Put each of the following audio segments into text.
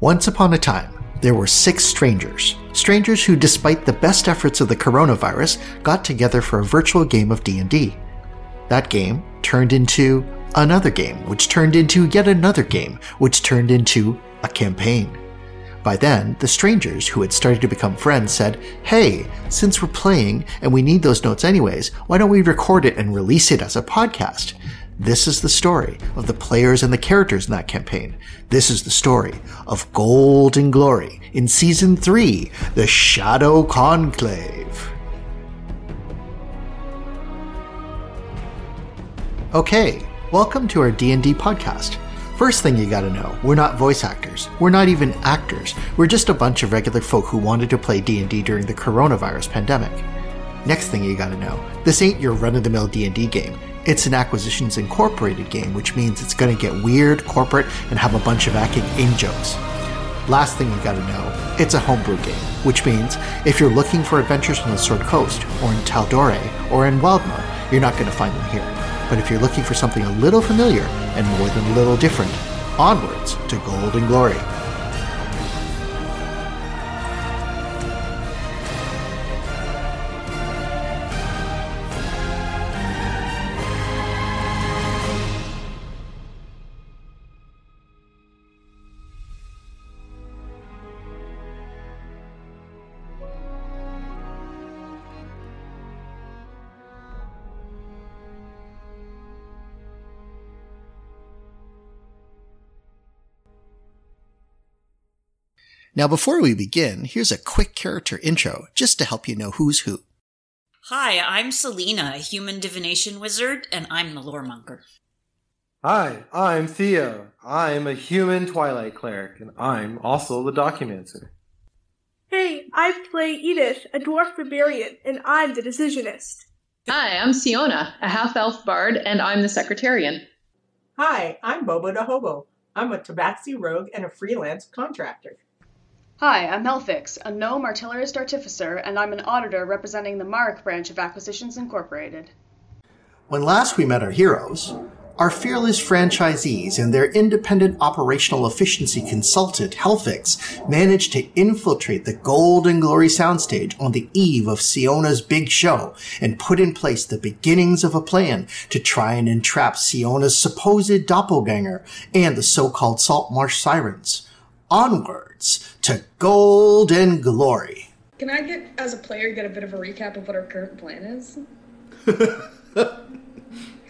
Once upon a time, there were six strangers. Strangers who, despite the best efforts of the coronavirus, got together for a virtual game of D&D. That game turned into another game, which turned into yet another game, which turned into a campaign. By then, the strangers who had started to become friends said, Hey, since we're playing and we need those notes anyways, why don't we record it and release it as a podcast? This is the story of the players and the characters in that campaign. This is the story of Gold and Glory in Season 3, The Shadow Conclave. Okay, welcome to our D&D podcast. First thing you gotta know, we're not voice actors. We're not even actors. We're just a bunch of regular folk who wanted to play D&D during the coronavirus pandemic. Next thing you gotta know, this ain't your run-of-the-mill D&D game. It's an Acquisitions Incorporated game, which means it's going to get weird, corporate, and have a bunch of acting in jokes. Last thing you gotta know, it's a homebrew game, which means if you're looking for adventures on the Sword Coast, or in Tal'Dorei, or in Wildemount, you're not gonna find them here. But if you're looking for something a little familiar and more than a little different, onwards to Gold and Glory. Now, before we begin, here's a quick character intro just to help you know who's who. Hi, I'm Selena, a human divination wizard, and I'm the lore monger. Hi, I'm Theo. I'm a human Twilight cleric, and I'm also the Documancer. Hey, I play Edith, a dwarf barbarian, and I'm the decisionist. Hi, I'm Siona, a half elf bard, and I'm the secretarian. Hi, I'm Bobo the Hobo. I'm a tabaxi rogue and a freelance contractor. Hi, I'm Helfix, a gnome artillerist artificer, and I'm an auditor representing the Mark branch of Acquisitions Incorporated. When last we met our heroes, our fearless franchisees and their independent operational efficiency consultant, Helfix, managed to infiltrate the Gold and Glory soundstage on the eve of Siona's big show and put in place the beginnings of a plan to try and entrap Siona's supposed doppelganger and the so-called Salt Marsh Sirens. Onwards to Gold and Glory. Can I get, as a player, get a bit of a recap of what our current plan is?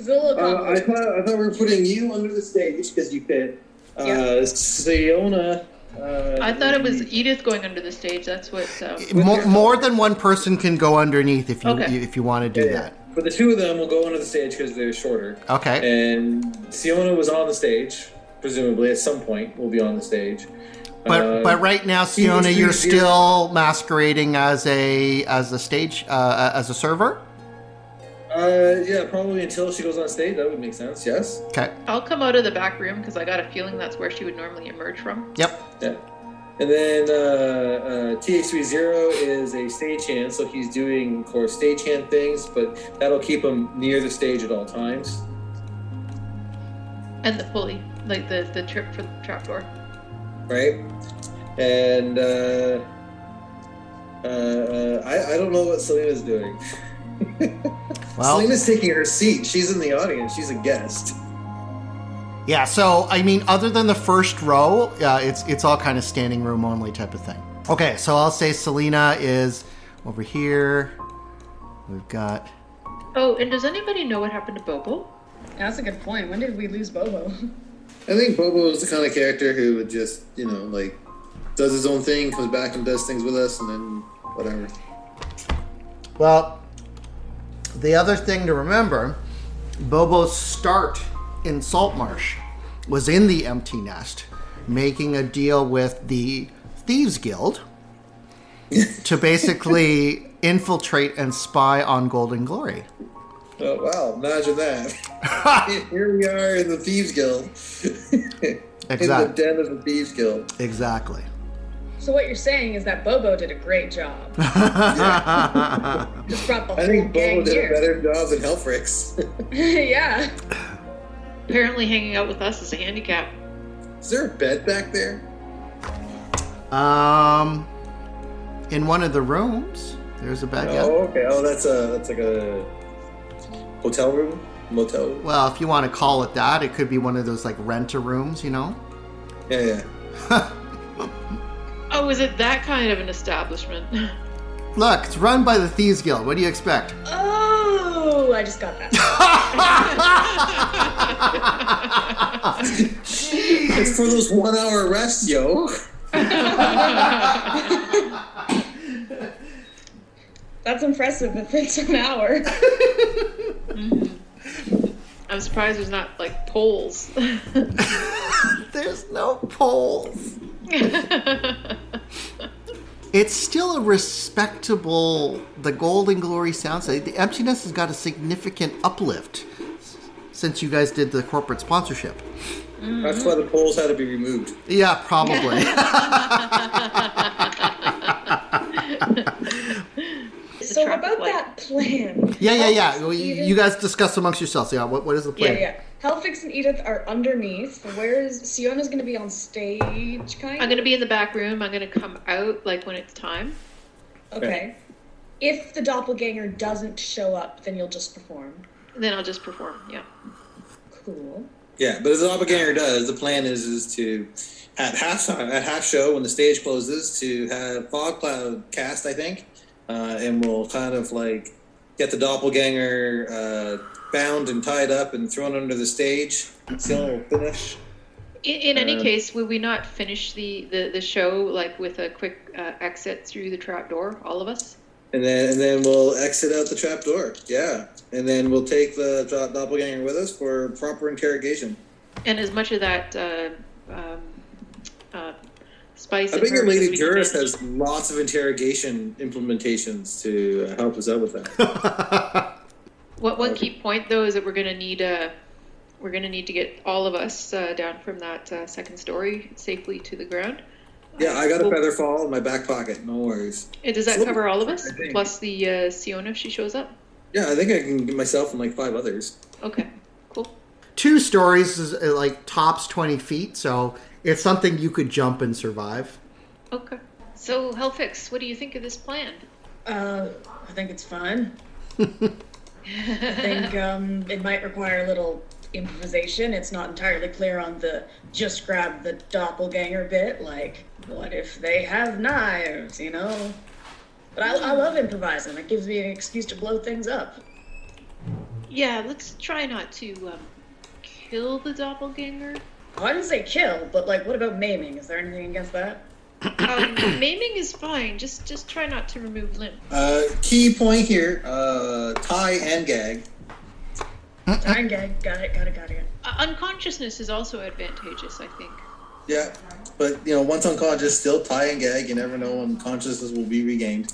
It's a little Uh, I thought I thought we were putting you under the stage because you fit. Uh, Siona. Uh, I thought it was Edith going under the stage. That's what. Uh, More, more than one person can go underneath if you Okay. if you want to do Yeah. that. For the two of them, we'll go under the stage because they're shorter. Okay. And Siona was on the stage, presumably at some point will be on the stage. But Uh, but right now, Siona, you're is- still masquerading as a as a stage uh, as a server. Uh, yeah, probably until she goes on stage. That would make sense. Yes. Okay. I'll come out of the back room because I got a feeling that's where she would normally emerge from. Yep. Yeah. And then uh, uh, TH30 is a stagehand, so he's doing, of course, stagehand things, but that'll keep him near the stage at all times. And the pulley, like the, the trip for the trapdoor. right? And uh, uh, I, I don't know what Selena's doing. Well, Selena's taking her seat. She's in the audience. She's a guest. yeah. So I mean, other than the first row, uh, it's it's all kind of standing room only type of thing. Okay. So I'll say Selena is over here. We've got Oh, and does anybody know what happened to Bobo? That's a good point. When did we lose Bobo? I think Bobo is the kind of character who would just, you know, like, does his own thing, comes back and does things with us, and then whatever. Well, the other thing to remember Bobo's start in Saltmarsh was in the Empty Net, making a deal with the Thieves Guild to basically infiltrate and spy on Gold and Glory. Oh, wow. Imagine that. Here we are in the Thieves Guild. in the Exactly. den of the Thieves Guild. Exactly. so what you're saying is that Bobo did a great job. Just brought the I whole think gang Bobo did a better job than Helfix. yeah. Apparently, hanging out with us is a handicap. is there a bed back there? Um, in one of the rooms, there's a bed. guy. Oh, okay. Oh, that's a that's like a hotel room, motel. Well, if you want to call it that, it could be one of those like rent-a rooms, you know. Yeah, yeah. Oh, is it that kind of an establishment? Look, it's run by the Thieves Guild. What do you expect? Oh, I just got that. It's for those one-hour rests, yo. That's impressive if it's an hour. Mm-hmm. I'm surprised there's not like poles. There's no poles. It's still a respectable. The Gold and Glory sounds. The emptiness has got a significant uplift since you guys did the corporate sponsorship. That's why the poles had to be removed. Yeah, probably. So traffic about light. that plan. yeah, yeah, yeah. Well, You, Edith- you guys discuss amongst yourselves. Yeah, what, what is the plan? yeah. Yeah. Helfix and Edith are underneath. Where is Siona's going to be on stage, kind of? I'm gonna be in the back room. I'm gonna come out like when it's time. Okay. If the doppelganger doesn't show up, then you'll just perform. Then I'll just perform. Yeah. Cool. Yeah, but as the doppelganger does, the plan is is to at halftime, at half show when the stage closes, to have fog cloud cast, I think, uh, and we'll kind of like get the doppelganger uh, bound and tied up and thrown under the stage. Seal will finish. In, in any Um, case, will we not finish the, the, the show like with a quick uh, exit through the trap door, all of us? And then and then we'll exit out the trap door. Yeah. And then we'll take the doppelganger with us for proper interrogation. And as much of that uh, um, uh, spice. I and bet your Lady we can Juris has lots of interrogation implementations to uh, help us out with that. What one key point though is that we're going to need uh, we're going to need to get all of us uh, down from that uh, second story safely to the ground. yeah, I got a feather fall in my back pocket. No worries. And does that So- cover all of us plus the uh, Siona if she shows up? Yeah, I think I can get myself and like five others. Okay, cool. Two stories is uh, like tops 20 feet, so it's something you could jump and survive. Okay. So Helfix, what do you think of this plan? Uh, I think it's fine. I think um, it might require a little improvisation. It's not entirely clear on the just grab the doppelganger bit. Like, what if they have knives, you know? But I, I love improvising. It gives me an excuse to blow things up. Yeah, let's try not to um, kill the doppelganger. I didn't say kill, but like, what about maiming? Is there anything against that? Um, maiming is fine. Just just try not to remove limb. Uh, key point here: uh, tie and gag. Tie and gag. Got it. Got it. Got it. Uh, unconsciousness is also advantageous, I think. Yeah, but you know, once unconscious, still tie and gag. You never know when consciousness will be regained.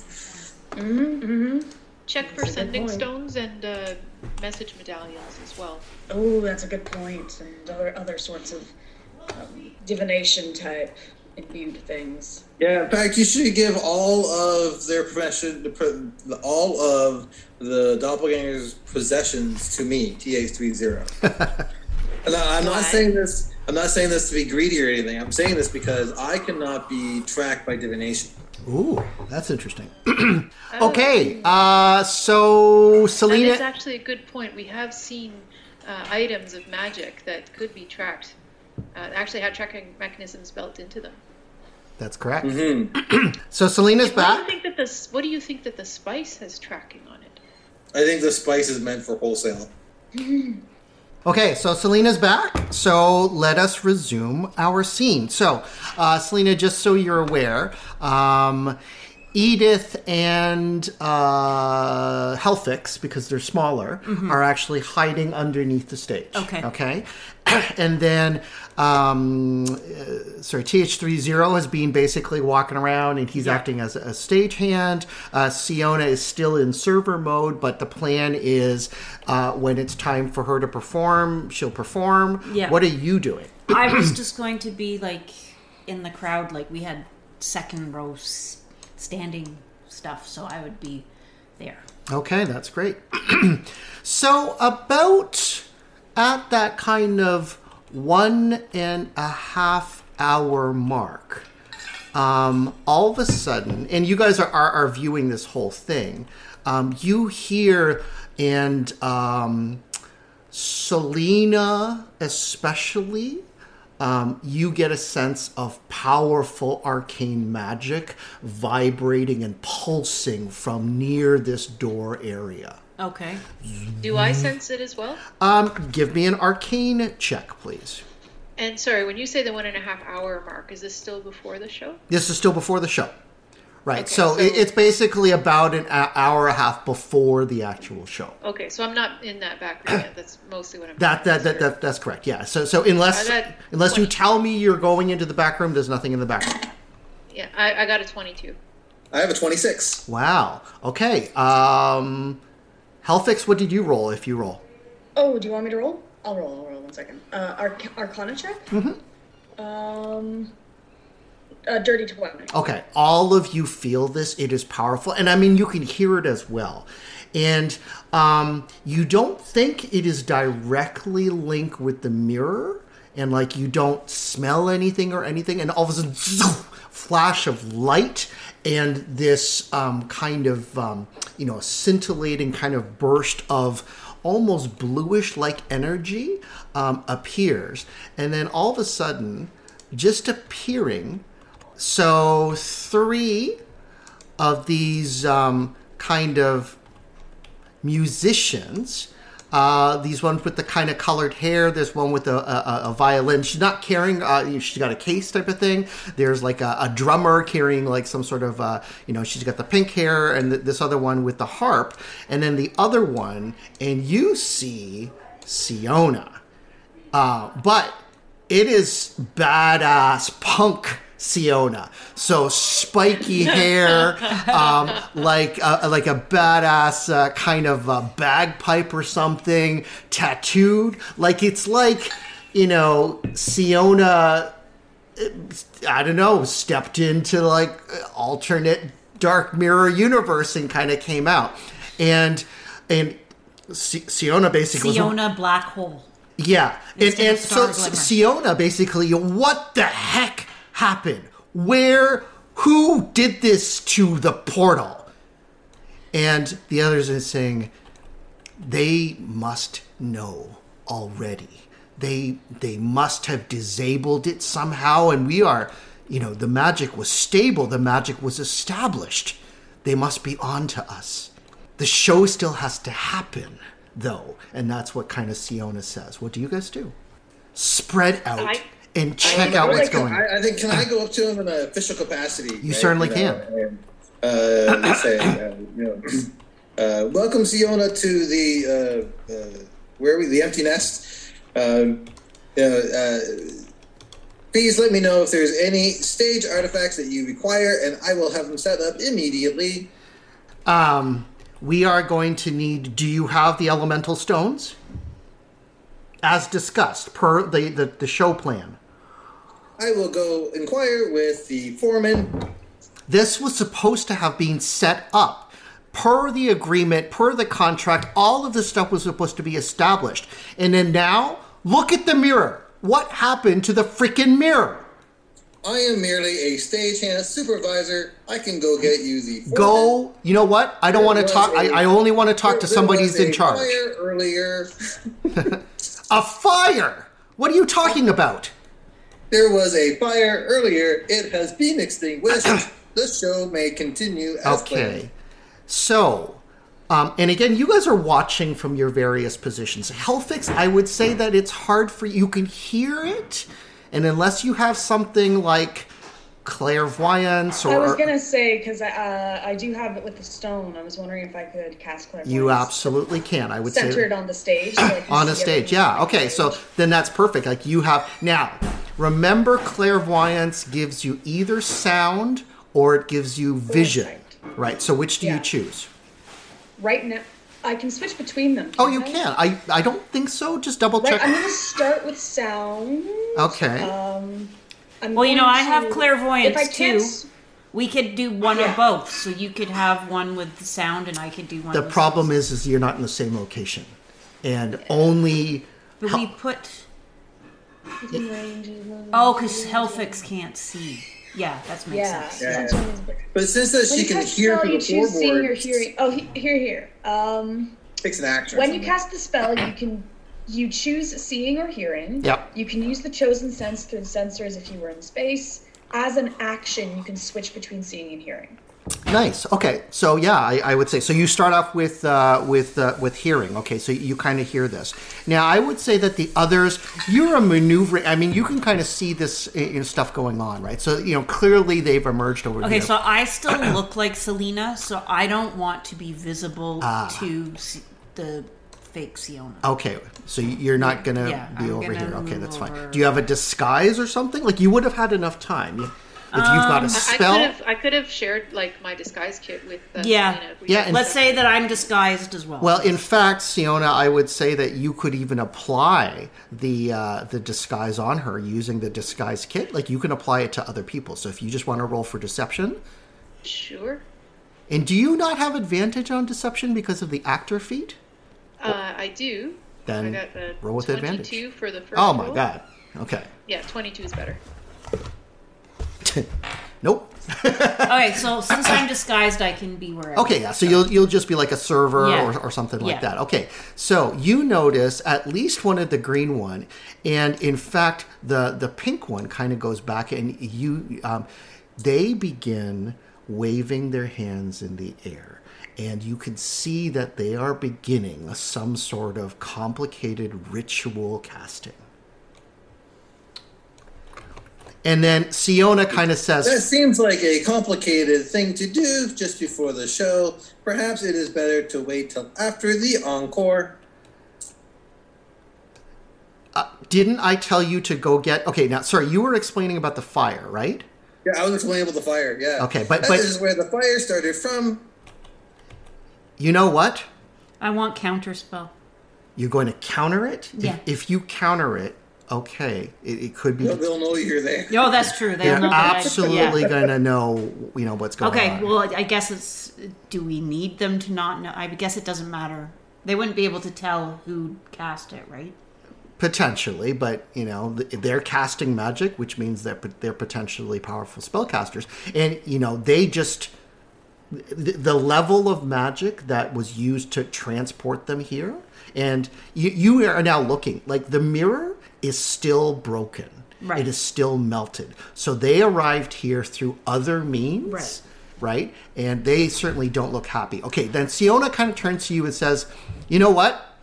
Mm-hmm. Mm-hmm. Check for That's a good sending point. stones and uh, message medallions as well. Oh, that's a good point. And other other sorts of um, divination type imbued things. Yeah, in fact, you should give all of their profession, the pre- the- all of the doppelganger's possessions to me, TH30. and I- I'm Why? not saying this. I'm not saying this to be greedy or anything. I'm saying this because I cannot be tracked by divination. Ooh, that's interesting. okay, uh, so That Selena. is actually a good point. We have seen uh, items of magic that could be tracked. Uh, actually, had tracking mechanisms built into them. That's correct. hmm So Selena's What do you back. think that this? What do you think that the spice has tracking on it? I think the spice is meant for wholesale. Okay, so Selena's back. So let us resume our scene. So, uh, Selena, just so you're aware, um, Edith and uh, Helfix, because they're smaller, are actually hiding underneath the stage. Okay. Okay. and then, um, uh, sorry, TH30 has been basically walking around and he's acting as a stagehand. Uh, Siona is still in server mode, but the plan is uh, when it's time for her to perform, she'll perform. Yeah. What are you doing? I was just going to be like in the crowd, like we had second row s- standing stuff, so I would be there. Okay, that's great. so, about at that kind of one and a half hour mark, um, all of a sudden, and you guys are, are, are viewing this whole thing, um, you hear and um, Selena, especially, um, you get a sense of powerful arcane magic vibrating and pulsing from near this door area. Okay. Do I sense it as well? Um, give me an arcane check, please. And sorry, when you say the one and a half hour mark, is this still before the show? This is still before the show. Right. Okay, so, so- it, it's basically about an hour and a half before the actual show. Okay, so I'm not in that back room yet. That's mostly what I'm. That that, that that that's correct. Yeah. So so unless I got unless you tell me you're going into the back room, there's nothing in the back room. Yeah, I, I got a 22. I have a 26. Wow. Okay. Um, Helfix, what did you roll? If you roll, Oh, do you want me to roll? I'll roll. I'll roll. One second. Uh, Arc- Arcana check. Mm-hmm. Um, uh, dirty twenty. okay. All of you feel this. It is powerful, and I mean you can hear it as well. And um, you don't think it is directly linked with the mirror, and like you don't smell anything or anything, and all of a sudden, flash of light and this um, kind of um, you know scintillating kind of burst of almost bluish like energy um, appears, and then all of a sudden, just appearing. So three of these um, kind of musicians. Uh, these ones with the kind of colored hair. There's one with a, a, a violin. She's not carrying. Uh, she's got a case type of thing. There's like a, a drummer carrying like some sort of. Uh, you know, she's got the pink hair, and th- this other one with the harp, and then the other one, and you see Siona. Uh, but it is badass punk Siona. So spiky hair, um, like uh, like a badass uh, kind of uh, bagpipe or something, tattooed. Like it's like you know Siona. I don't know, stepped into like alternate Dark Mirror universe and kind of came out, and and Si- Siona basically Siona Black Hole. yeah, and, Instead and so Siona basically, what the heck happened? Where, who did this to the portal? And the others are saying, they must know already. They they must have disabled it somehow, and we are, you know, the magic was stable. The magic was established. They must be on to us. The show still has to happen, though, and that's what kind of Siona says. What do you guys do? Spread out I- and check out what's to- going on. I, I think, can I go up to him in an official capacity? You certainly can. and, uh, say, uh, you know, uh, welcome, Siona, to the uh, uh, where are we? The empty nest. Um, you know, uh, please let me know if there's any stage artifacts that you require, and I will have them set up immediately. Um, we are going to need. Do you have the elemental stones? As discussed per the, the, the show plan. I will go inquire with the foreman. This was supposed to have been set up per the agreement, per the contract. All of this stuff was supposed to be established. And then now, look at the mirror. What happened to the freaking mirror? I am merely a stagehand supervisor. I can go get you the foreman. Go. You know what? I don't want to talk. I, I only want to talk to There- somebody who's in a charge. Fire earlier. A fire. What are you talking about? There was a fire earlier. It has been extinguished. the show may continue as Okay. planned. So, um, and again, you guys are watching from your various positions. Helfix, I would say that it's hard for you. You can hear it, and unless you have something like clairvoyance I was gonna say because I uh, I do have it with the stone. I was wondering if I could cast clairvoyance. you absolutely can. I would say centered on the stage. so on a stage. Yeah. Okay. stage. So then that's perfect. Like you have now. Remember, clairvoyance gives you either sound or it gives you vision. Foresight. Right. So which do you choose? right now, I can switch between them. Oh, you can't I? can. I I don't think so. Just double Right, check. I'm gonna start with sound. Okay. Um, I'm Well, you know, going I have clairvoyance if I too. We could do one Yeah. or both. So you could have one with the sound, and I could do one. The with problem is, is you're not in the same location, and only. But Hel- we put. within range of- Oh, because Helfix can't see. Yeah, that makes Yeah. sense. Yeah, that's yeah. what it is. But since that she can hear spell, you the choose seeing or hearing. Oh, he- here, here. Um, takes an action. when from you cast the spell, you can you choose seeing or hearing. Yep. You can use the chosen sense through the sensors if you were in space. As an action, you can switch between seeing and hearing. Nice. Okay, so yeah, I, I would say so. You start off with uh, with uh, with hearing. Okay, so you kind of hear this. Now, I would say that the others, you're a maneuvering. I mean, you can kind of see this uh, you know, stuff going on, right? So you know, clearly they've emerged over Okay, here. so I still look like Selena, so I don't want to be visible Ah. to the fake Siona. Okay, so you're not gonna Yeah, be I'm over gonna here. Okay, that's fine. over. Do you have a disguise or something? Like you would have had enough time You- if you've got a Um, I- I spell. could have I could have shared like my disguise kit with uh, Yeah. Selena Yeah, and- Let's say that I'm disguised as well. Well, in fact, Siona, I would say that you could even apply the uh, the disguise on her using the disguise kit. Like you can apply it to other people. So if you just want to roll for deception, Sure. and do you not have advantage on deception because of the actor feat? Uh, I do. Then I roll with 22 advantage. for the first Oh my roll. god. Okay. Yeah, 22 is better. Nope. okay, so since I'm disguised, I can be wherever. Okay, yeah. So you'll you'll just be like a server Yeah. or, or something like that. Okay. So you notice at least one of the green one, and in fact the the pink one kind of goes back, and you um, they begin waving their hands in the air. And you can see that they are beginning some sort of complicated ritual casting. And then Siona kind of says, That seems like a complicated thing to do just before the show. Perhaps it is better to wait till after the encore. Uh, didn't I tell you to go get? Okay, now sorry, you were explaining about the fire, right? Yeah, I was explaining about the fire. Yeah. Okay, but- but- is where the fire started from. You know what? I want counterspell. You're going to counter it. If- Yeah. If, you counter it, okay, it, it could be. They'll, they'll know you're there. Oh, that's true. They'll They're know absolutely yeah. going to know, you know, what's going Okay, on. well, I guess it's. Do we need them to not know? I guess it doesn't matter. They wouldn't be able to tell who cast it, right? Potentially, but you know they're casting magic, which means that they're potentially powerful spellcasters, and you know they just the, the level of magic that was used to transport them here, and you, you are now looking like the mirror is still broken. Right. It is still melted. So they arrived here through other means. Right. Right? And they certainly don't look happy. Okay, then Siona kind of turns to you and says, You know what?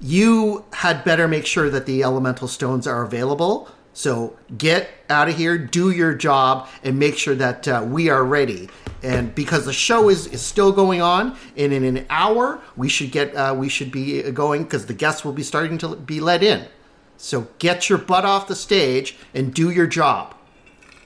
you had better make sure that the elemental stones are available. So get out of here, do your job, and make sure that uh, we are ready. And because the show is, is still going on, and in an hour we should get uh, we should be going because the guests will be starting to be let in. So get your butt off the stage and do your job.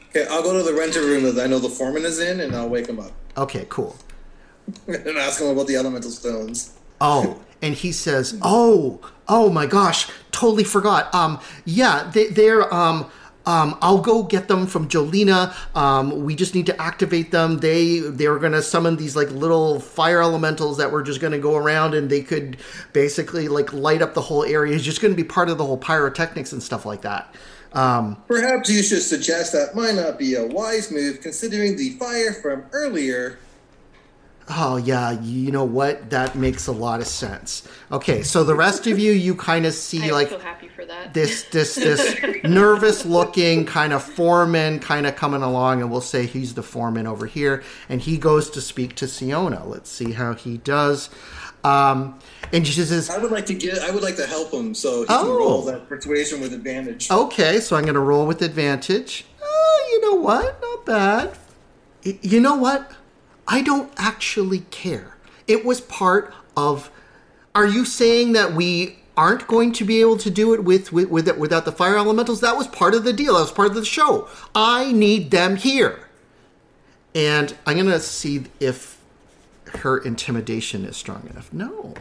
Okay, I'll go to the renter room that I know the foreman is in, and I'll wake him up Okay, cool. and ask him about the elemental stones. Oh, and he says, "Oh, oh my gosh, totally forgot. Um, yeah, they, they're um." Um, I'll go get them from Jolina. Um, we just need to activate them. They they were gonna summon these like little fire elementals that were just gonna go around and they could basically like light up the whole area. It's just gonna be part of the whole pyrotechnics and stuff like that. Um, Perhaps you should suggest that might not be a wise move, considering the fire from earlier. Oh yeah, you know what? That makes a lot of sense. Okay, so the rest of you, you kind of see I'm like so happy for that. this this this nervous looking kind of foreman kind of coming along, and we'll say he's the foreman over here, and he goes to speak to Siona. Let's see how he does. Um, and she says, I would like to get. I would like to help him, so he Oh. can roll that persuasion with advantage. Okay, so I'm going to roll with advantage. Oh, you know what? Not bad. You know what? I don't actually care. It was part of. Are you saying that we aren't going to be able to do it with, with, with without the fire elementals? That was part of the deal. That was part of the show. I need them here. And I'm going to see if her intimidation is strong enough. No.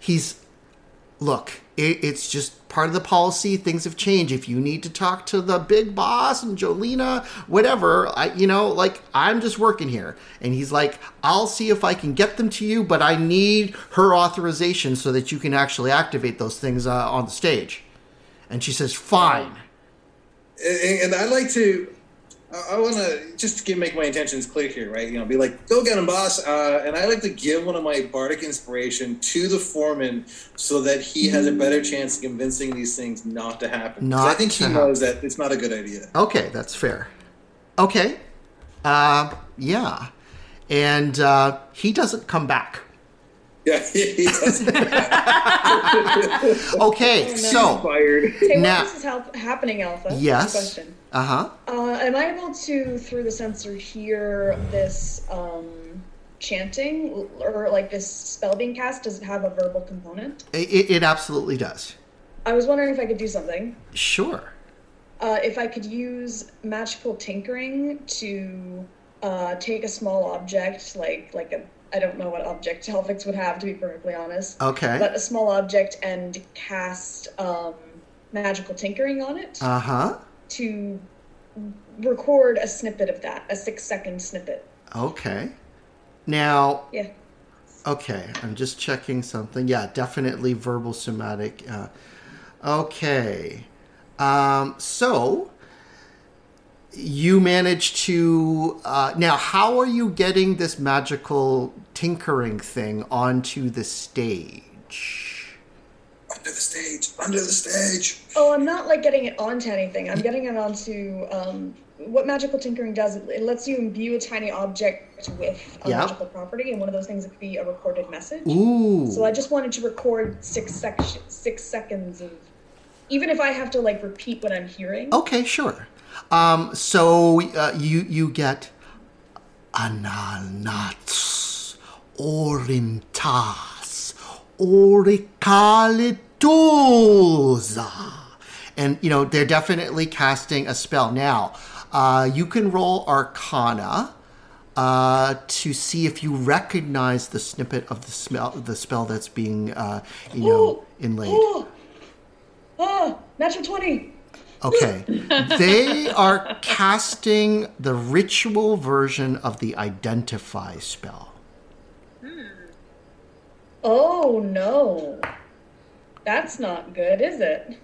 He's look, it, it's just part of the policy. Things have changed. If you need to talk to the big boss and Jolina, whatever, I, you know, like I'm just working here. And he's like, I'll see if I can get them to you, but I need her authorization so that you can actually activate those things uh, on the stage. And she says, fine. And, and I'd like to. I, I want to just give, make my intentions clear here, right? You know, be like, go get him, boss. Uh, and I like to give one of my bardic inspiration to the foreman so that he has a better chance of convincing these things not to happen. Not I think he happen. knows that it's not a good idea. Okay, that's fair. Okay. Uh, yeah. And uh, he doesn't come back. Yeah, he does. Okay, so fired. Hey, while Now- this is hap- happening, Alpha. Yes. Question. uh huh. Uh, am I able to, through the sensor, hear this um, chanting or like this spell being cast? Does it have a verbal component? It, it absolutely does. I was wondering if I could do something. Sure. Uh, if I could use magical tinkering to uh, take a small object, like like a I don't know what object Helfix would have to be perfectly honest. Okay. But a small object and cast um, magical tinkering on it Uh huh. to record a snippet of that, a six second snippet. Okay. Now, Yeah. okay, I'm just checking something. Yeah, definitely verbal somatic. Uh, okay. Um, so you managed to uh, now how are you getting this magical tinkering thing onto the stage under the stage, under the stage. Oh, I'm not like getting it onto anything. I'm getting it onto um, what magical tinkering does. It, it lets you imbue a tiny object with a Yeah. magical property, and one of those things could be a recorded message. Ooh. So I just wanted to record six sec- six seconds of, even if I have to like repeat what I'm hearing. Okay, sure. Um, so uh, you you get analnats orintas oricalitosa. And you know, they're definitely casting a spell. Now, uh, you can roll arcana uh, to see if you recognize the snippet of the spell the spell that's being uh, you know inlaid. Oh, oh, natural twenty. Okay. they are casting the ritual version of the identify spell. Oh no, that's not good, is it?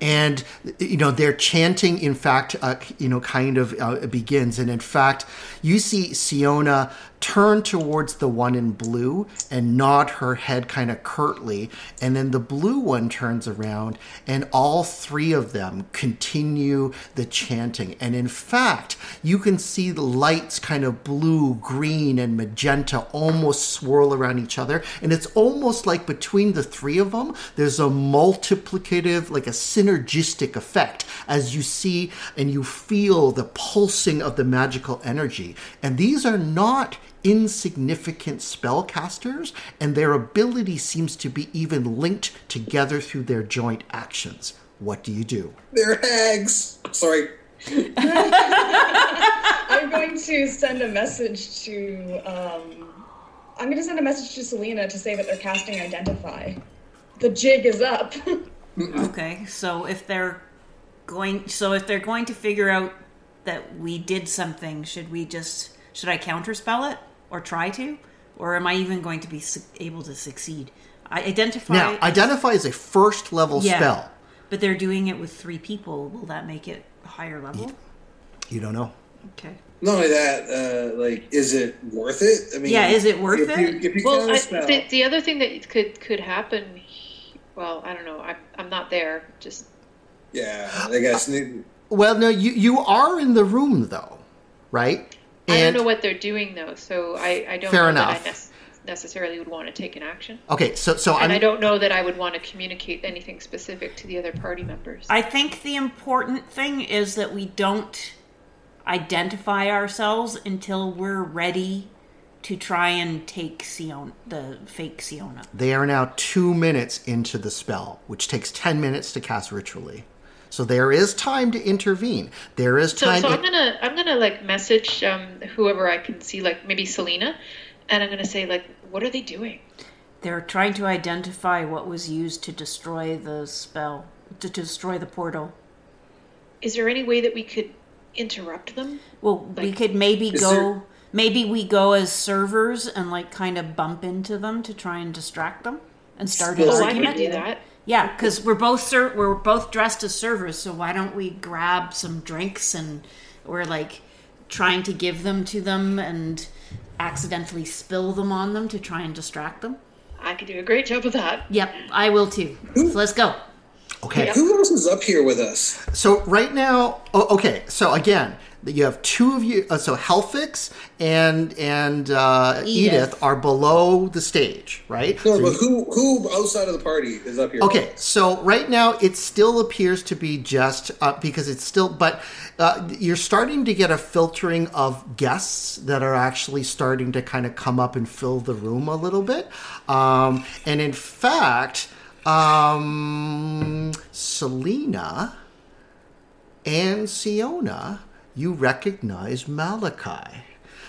And, you know, their chanting, in fact, uh, you know, kind of uh, begins. And in fact, you see Siona turn towards the one in blue and nod her head kind of curtly. And then the blue one turns around, and all three of them continue the chanting. And in fact, you can see the lights kind of blue, green, and magenta almost swirl around each other. And it's almost like between the three of them, there's a multiplicative, like a synergistic effect as you see and you feel the pulsing of the magical energy. And these are not insignificant spellcasters, and their ability seems to be even linked together through their joint actions. What do you do? They're hags. Sorry. I'm going to send a message to. Um, I'm going to send a message to Selena to say that they're casting Identify. The jig is up. Okay, so if they're going, so if they're going to figure out that we did something, should we just should I counterspell it or try to, or am I even going to be su- able to succeed? I identify Now, identify is a first level Yeah. spell. but they're doing it with three people. Will that make it higher level? You don't know. Okay. Not only that, uh, like, is it worth it? I mean, Yeah, is it worth if it? You, if you Well, count a I, spell, the, the other thing that could could happen, well, I don't know. I'm I'm not there. Just yeah, I guess. Well, no, you, you are in the room, though, right? I don't know what they're doing though, so I, I don't Fair know enough. that I nec- necessarily would want to take an action. Okay, so so and I'm I don't know that I would want to communicate anything specific to the other party members. I think the important thing is that we don't identify ourselves until we're ready to try and take Siona, the fake Siona. They are now two minutes into the spell, which takes ten minutes to cast ritually. So there is time to intervene. There is time. so to, I'm gonna I'm gonna like message um, whoever I can see, like maybe Selena, and I'm gonna say like, what are they doing? They're trying to identify what was used to destroy the spell, to destroy the portal. Is there any way that we could interrupt them? Well, we could maybe go. there- Maybe we go as servers and like kind of bump into them to try and distract them and start an Oh, I argument. could do that. Yeah, because we're both ser- we're both dressed as servers, so why don't we grab some drinks and we're like trying to give them to them and accidentally spill them on them to try and distract them. I could do a great job of that. Yep, I will too. So let's go. Okay. Who else is up here with us? So right now, oh, okay. So again, you have two of you. Uh, so Helfix and and uh, Edith. Edith. are below the stage, right? No, So but you- who who outside of the party is up here? Okay, so right now it still appears to be just uh, because it's still, but uh, you're starting to get a filtering of guests that are actually starting to kind of come up and fill the room a little bit. Um, and in fact, um, Selena and Siona, you recognize Malachi.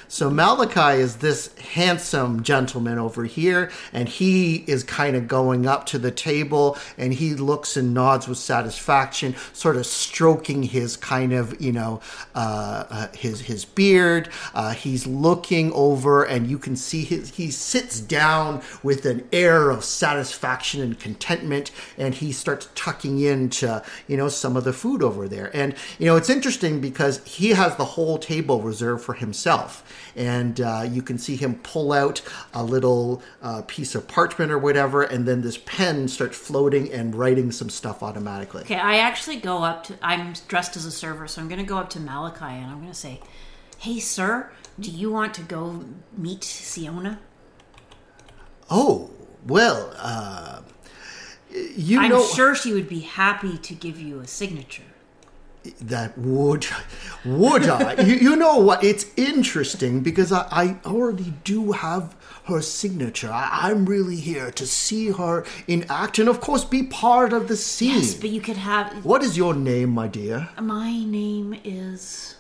So Malachi is this handsome gentleman over here, and he is kind of going up to the table, and he looks and nods with satisfaction, sort of stroking his kind of, you know, uh, uh, his his beard. Uh, he's looking over, and you can see his he sits down with an air of satisfaction and contentment, and he starts tucking into, you know, some of the food over there. And you know, it's interesting because he has the whole table reserved for himself and uh, you can see him pull out a little uh, piece of parchment or whatever, and then this pen starts floating and writing some stuff automatically. Okay, I actually go up to. I'm dressed as a server, so I'm going to go up to Malachi and I'm going to say, "Hey, sir, do you want to go meet Siona?" Oh, well, uh, you I'm know sure she would be happy to give you a signature. That would would I? you, you know what? It's interesting because I, I already do have her signature. I, I'm really here to see her in act and, of course, be part of the scene. Yes, but you could have. What is your name, my dear? My name is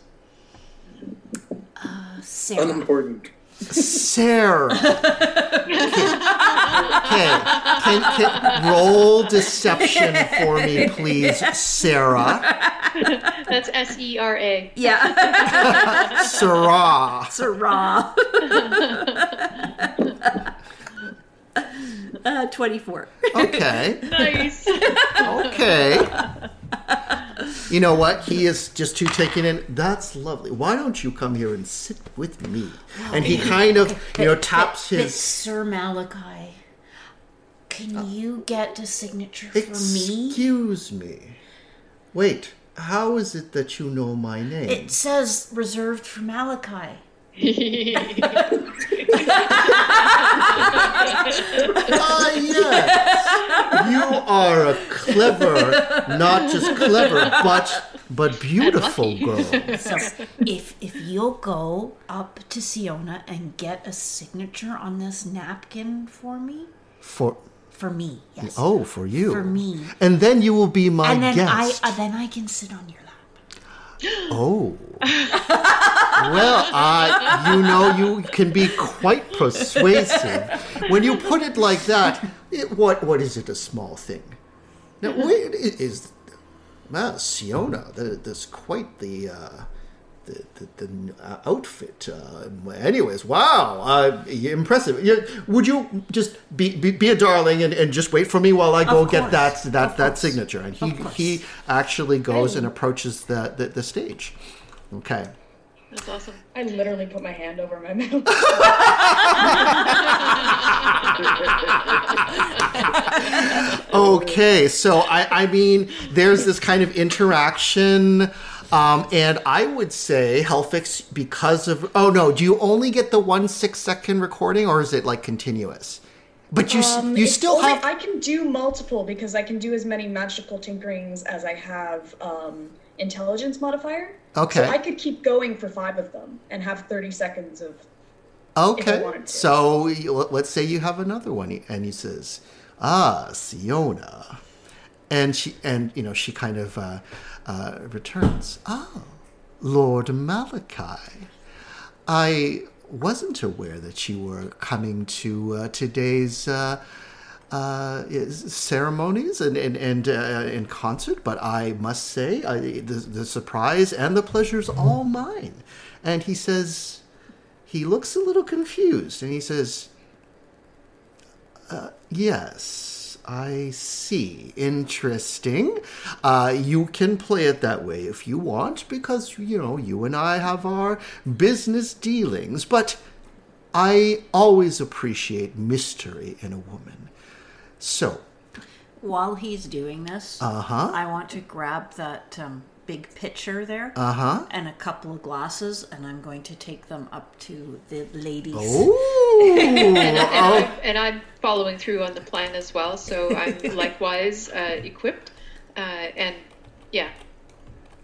uh, Sarah. Unimportant. Sarah. Okay, can, can roll deception for me, please, Sarah. That's S E R A. Yeah. Sarah. Sarah. uh, 24. Okay. Nice. Okay. You know what? He is just too taken in. That's lovely. Why don't you come here and sit with me? And he kind of, you know, taps his. Sir Malachi, can uh, you get a signature for me? Excuse me. Wait, how is it that you know my name? It says reserved for Malachi. Ah, yes. You are a clever, not just clever, but but beautiful girl. So if if you'll go up to Siona and get a signature on this napkin for me, For for me, yes. oh, for you. For me. And then you will be my and then guest. I uh, then I can sit on your lap. Oh. well, I you know you can be quite persuasive. When you put it like that, it, what what is it a small thing? Now wait, it is Siona, that, that's quite the uh the, the, the uh, outfit. Uh, anyways, wow, uh, impressive. Yeah, would you just be, be, be a darling and, and just wait for me while I go get that that, Of that course. signature? And he he actually goes and approaches the, the, the stage. Okay. That's awesome. I literally put my hand over my mouth. Okay, so I, I mean, there's this kind of interaction, um, and I would say Helfix because of. Oh no, do you only get the one six second recording, or is it like continuous? But you Um, you still only- have. I can do multiple because I can do as many magical tinkerings as I have um, intelligence modifier. Okay. So I could keep going for five of them and have 30 seconds of. Okay, so let's say you have another one, and he says, "Ah, Siona," and she and you know she kind of uh, uh, returns, "Oh, Lord Malachi, I wasn't aware that you were coming to uh, today's." Uh, uh, ceremonies and and and uh, in concert, but I must say I, the the surprise and the pleasure's all mine. And he says, he looks a little confused, and he says, "Yes, I see. Interesting. Uh, you can play it that way if you want, because, you know, you and I have our business dealings. But I always appreciate mystery in a woman. So, While he's doing this, Uh-huh. I want to grab that um, big pitcher there Uh-huh. and a couple of glasses, and I'm going to take them up to the ladies. Oh, and, and, oh. I'm, and I'm following through on the plan as well, so I'm likewise uh, equipped. Uh, and yeah,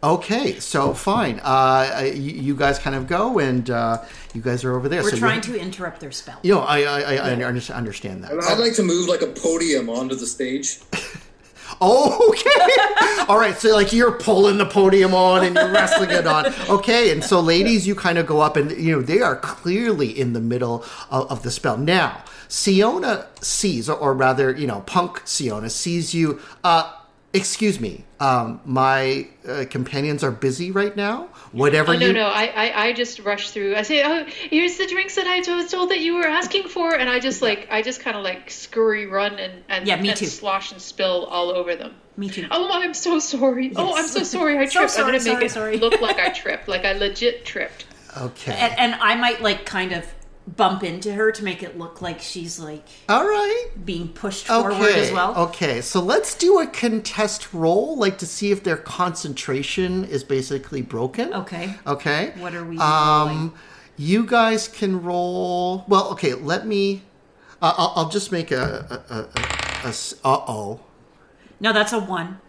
Okay, so fine. Uh, you, you guys kind of go, and uh, you guys are over there. We're so trying to interrupt their spell. You know, I I, I, I understand that. And I'd like to move like a podium onto the stage. Okay. All right. So, like, you're pulling the podium on and you're wrestling it on. Okay. And so, ladies, you kind of go up and, you know, they are clearly in the middle of, of the spell. Now, Siona sees, or, or rather, you know, punk Siona sees you. Uh, excuse me. Um, my uh, companions are busy right now. Whatever Oh no, you. no! I, I, I just rush through. I say, "Oh, here's the drinks that I was told that you were asking for," and I just like, I just kind of like scurry, run, and and, Yeah, me and too. slosh and spill all over them. Me too. Oh, I'm so sorry. Oh, I'm so sorry. I So tripped. sorry, I'm gonna make sorry, it sorry. look like I tripped, like I legit tripped. Okay. And, and I might, like, kind of bump into her to make it look like she's, like, All right. being pushed forward Okay. as well. Okay. So let's do a contest roll, like to see if their concentration is basically broken. Okay. Okay. What are we Um, rolling? you guys can roll. Well, okay. Let me. Uh, I'll, I'll just make a. uh-oh. No, that's a one.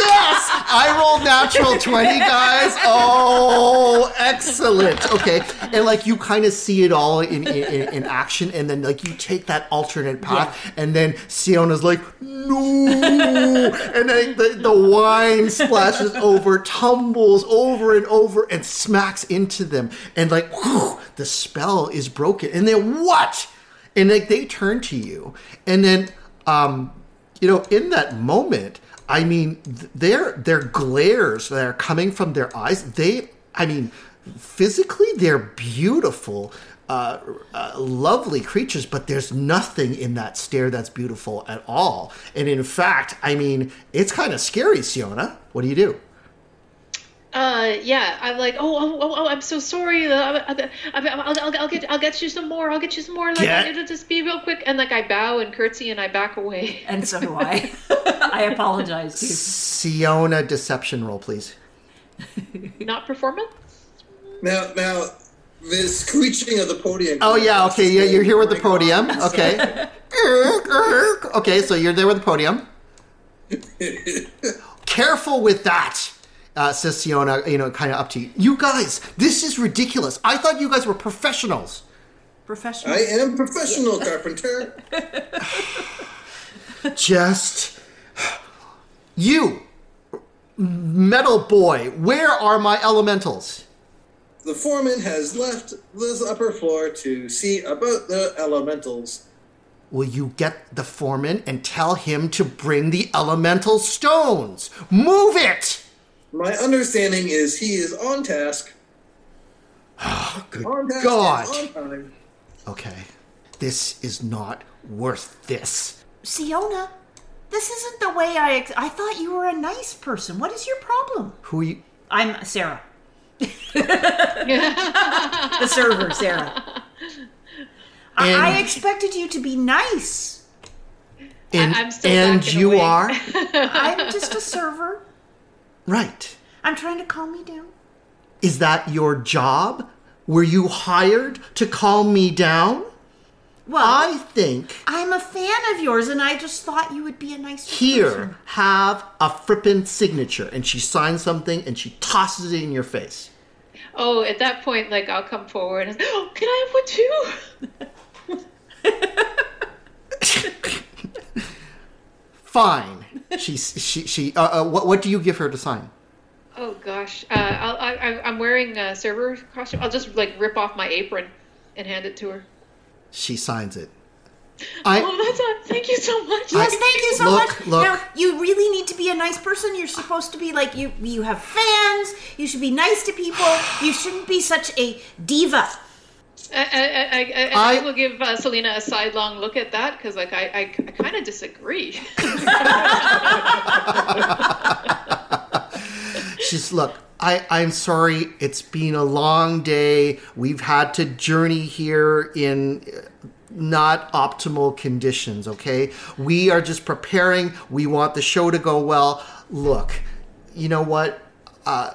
Yes! I rolled natural 20, guys. Oh, excellent. Okay. And like you kind of see it all in, in, in action, and then like you take that alternate path, and then Siona's like, no. and then the, the wine splashes over, tumbles over and over, and smacks into them. And like, whew, the spell is broken. And then what? And like they turn to you, and then um, you know, in that moment, I mean, their their glares that are coming from their eyes, they, I mean, physically they're beautiful, uh, uh, lovely creatures, but there's nothing in that stare that's beautiful at all. And in fact, I mean, it's kind of scary, Siona. What do you do? Uh, yeah, I'm like, oh, oh, oh, oh I'm so sorry. Uh, I, I, I, I'll, I'll, I'll get, I'll get you some more. I'll get you some more. Like, Get- it'll just be real quick. And like, I bow and curtsy and I back away. And so do I. I apologize. Siona, deception roll, please. Not performance. Now, now, the screeching of the podium. Oh yeah, okay, yeah, you're here with the podium. Okay. okay, so you're there with the podium. Careful with that, uh, says Siona, you know, kind of up to you. You guys, this is ridiculous. I thought you guys were professionals. Professional. I am professional carpenter. Just. You, metal boy, where are my elementals? The foreman has left this upper floor to see about the elementals. Will you get the foreman and tell him to bring the elemental stones? Move it! My understanding is he is on task. Oh, good On task God. on time. Okay. This is not worth this. Siona, this isn't the way I. Ex- I thought you were a nice person. What is your problem? Who you. I'm Sarah. the server, Sarah. I, And- I expected you to be nice. And, I'm still and you away. are? I'm just a server. Right. I'm trying to calm me down. Is that your job? Were you hired to calm me down? Well, I think I'm a fan of yours, and I just thought you would be a nice here have a frippin' signature. And she signs something and she tosses it in your face. Oh, at that point, like, I'll come forward and, oh, can I have one too? Fine. She she she. Uh, uh, what what do you give her to sign? Oh gosh, uh, I'll, I, I- I'm wearing a server costume. I'll just like rip off my apron and hand it to her. She signs it. I oh, that's a, thank you so much. Yes, thank you so Look, much. look. Now, you really need to be a nice person. You're supposed to be like you. You have fans. You should be nice to people. You shouldn't be such a diva. I, I, I, I- will give uh, Selena a sidelong look at that because, like, I, I, I kind of disagree. She's look. I, I'm sorry. It's been a long day. We've had to journey here in uh, not optimal conditions. Okay, we are just preparing. We want the show to go well. Look, you know what? Uh,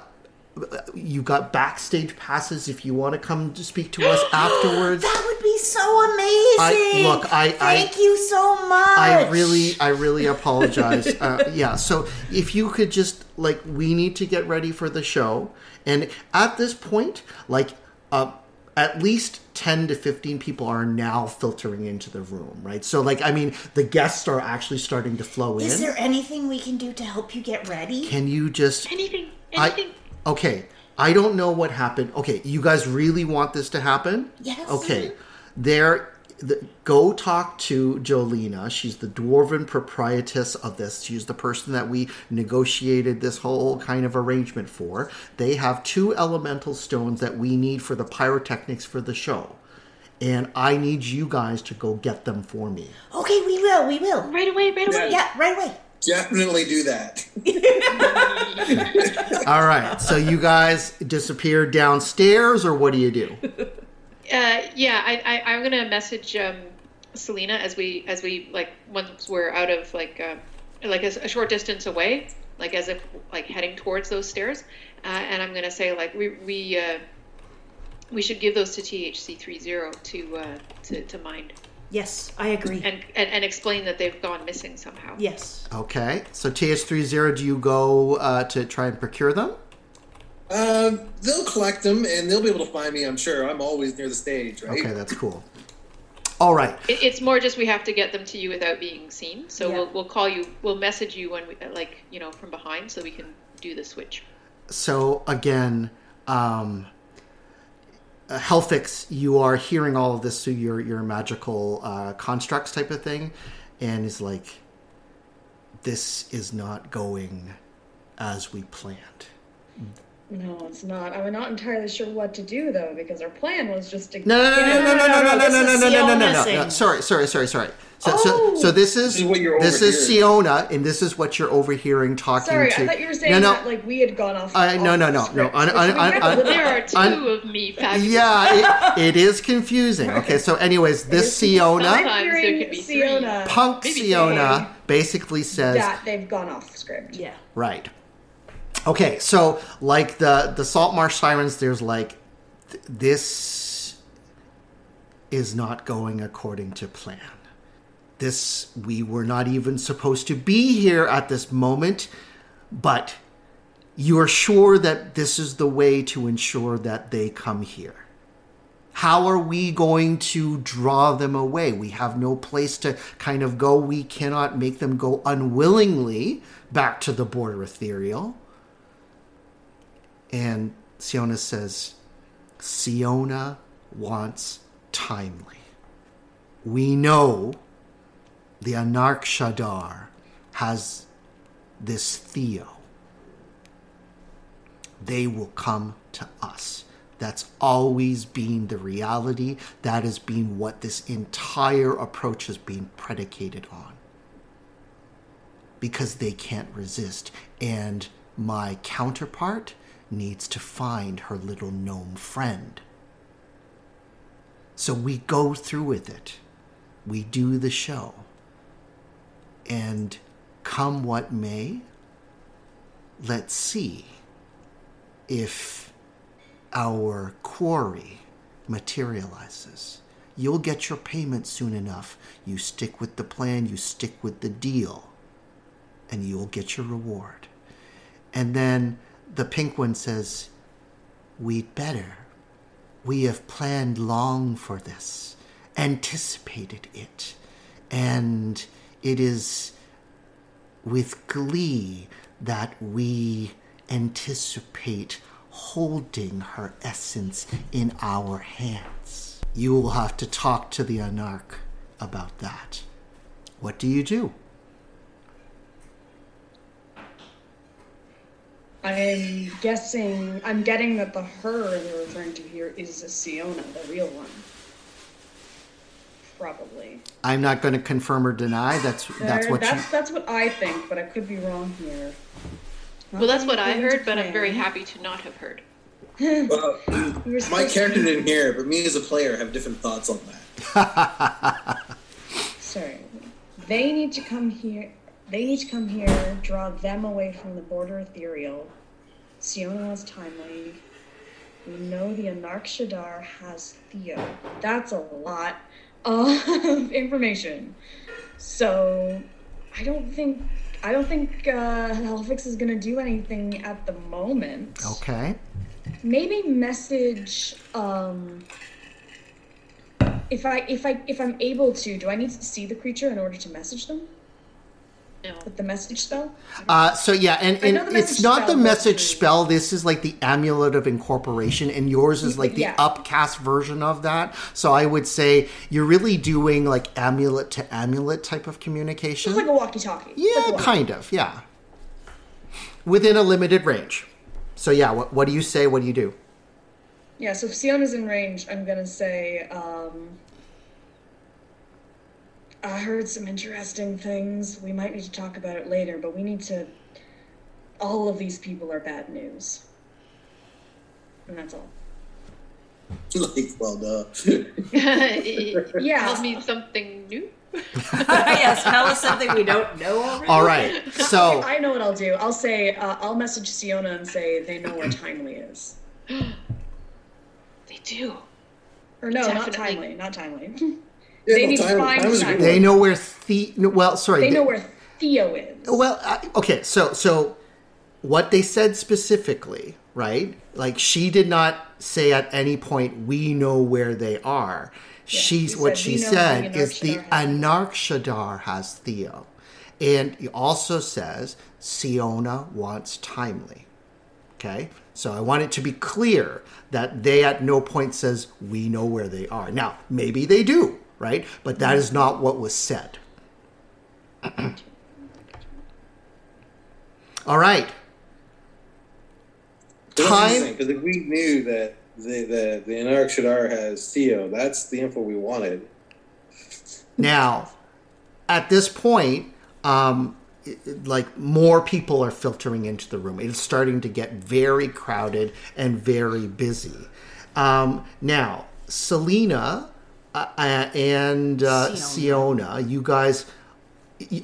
you got backstage passes if you want to come to speak to us afterwards. That would be so amazing. I- look, I- I- thank you so much. I really, I really apologize. uh, yeah, so if you could just like, we need to get ready for the show, and at this point, like, uh, at least ten to fifteen people are now filtering into the room, right? So, like, I mean, the guests are actually starting to flow in. Is there anything we can do to help you get ready? Can you just anything, I, okay, I don't know what happened. Okay, you guys really want this to happen? Yes. Okay, there. The, go talk to Jolena. She's the dwarven proprietress of this. She's the person that we negotiated this whole kind of arrangement for. They have two elemental stones that we need for the pyrotechnics for the show. And I need you guys to go get them for me. Okay, we will. We will. Right away. Right away. Yeah, right away. Definitely do that. All right, so you guys disappear downstairs, or what do you do? Uh, yeah, I, I, I'm gonna message um, Selena as we as we like once we're out of like uh, like a, a short distance away, like as if like heading towards those stairs, uh, and I'm gonna say like we we uh, we should give those to THC three zero to uh, to to mind Yes, I agree. and, and and explain that they've gone missing somehow. Yes. Okay, so TH30, do you go uh, to try and procure them? Um, they'll collect them and they'll be able to find me. I'm sure. I'm always near the stage, right? Okay, that's cool. All right. It, it's more just we have to get them to you without being seen. So Yeah. we'll we'll call you. We'll message you when we like you know from behind so we can do the switch. So again, um, uh, Helfix, you are hearing all of this through your your magical uh, constructs type of thing, and is like, this is not going as we planned. No, it's not. I'm not entirely sure what to do though, because our plan was just to. No, no, no, no, no, no, no, no, no, no, no, no, no, no, no, no. Sorry, sorry, sorry, sorry. So, so, so this is This is what you're this is. Siona, and this is what you're overhearing talking Sorry, to. I thought you were saying no, no, that like we had gone off. I- no, off no, the no, no. script, Un- which un- we un- had a un- little There are two I'm- of me. Fabulous. Yeah, it, it is confusing. Okay, so anyways, this Siona, I'm hearing could be three. Siona punk Maybe Siona, basically says, that they've gone off script. Yeah. right. Okay, so like the the salt marsh sirens, there's like th- this is not going according to plan. This we were not even supposed to be here at this moment, but you are sure that this is the way to ensure that they come here. How are we going to draw them away? We have no place to kind of go. We cannot make them go unwillingly back to the border ethereal. And Siona says, Siona wants timely. We know the Anarch Shadar has this Theo. They will come to us. That's always been the reality. That has been what this entire approach has been predicated on. Because they can't resist. And my counterpart needs to find her little gnome friend. So we go through with it. We do the show. And come what may, let's see if our quarry materializes. You'll get your payment soon enough. You stick with the plan, you stick with the deal, and you'll get your reward. And then the pink one says, We'd better. We have planned long for this, anticipated it, and it is with glee that we anticipate holding her essence in our hands. You will have to talk to the Anarch about that. What do you do? I'm guessing, I'm getting that the her they're referring to here is a Siona, the real one. Probably. I'm not going to confirm or deny. That's that's what that's, you. that's what I think, but I could be wrong here. Well, that's what I heard, but I'm very happy to not have heard. Well, We my character didn't hear but me as a player have different thoughts on that. Sorry. They need to come here. They need to come here, draw them away from the border ethereal. Siona has timely. We know the Anarch Shadar has Theo. That's a lot of information. So I don't think I don't think uh, Helfix is gonna do anything at the moment. Okay. Maybe message um if I if I if I'm able to, do I need to see the creature in order to message them? No. With the message spell? Uh, so yeah, and, and it's not spell the message through- spell. This is like the amulet of incorporation, and yours is like the Yeah. upcast version of that. So I would say you're really doing like amulet to amulet type of communication. It's like a walkie-talkie. Yeah, like a walkie- kind of. Yeah, within a limited range. So yeah, what what do you say? What do you do? Yeah, so if Sion is in range, I'm gonna say, um I heard some interesting things. We might need to talk about it later, but we need to all of these people are bad news. And that's all. like, well, duh. Yeah. Tell me something new. yes, tell us something we don't know already. All right. So I know what I'll do. I'll say uh, I'll message Siona and say they know where Timely is. They do. Or no, not Timely, not Timely. Yeah, they no, need Time- to find Time was Timely. they know where the well, sorry. They know where Theo is. Well, I, okay, so so what they said specifically, right? Like she did not say at any point we know where they are. She's she what said, she said the is the Anarch Shadar Anarch Shadar has Theo, and he also says Siona wants Timely. Okay, so I want it to be clear that they at no point says we know where they are. Now maybe they do, right? But that is not what was said. All right. Time. Because if we knew that the the the Anarch Shadar has Theo, that's the info we wanted. Now, at this point, um, like more people are filtering into the room. It's starting to get very crowded and very busy. Um, now, Selena uh, uh, and uh, Siona, you guys,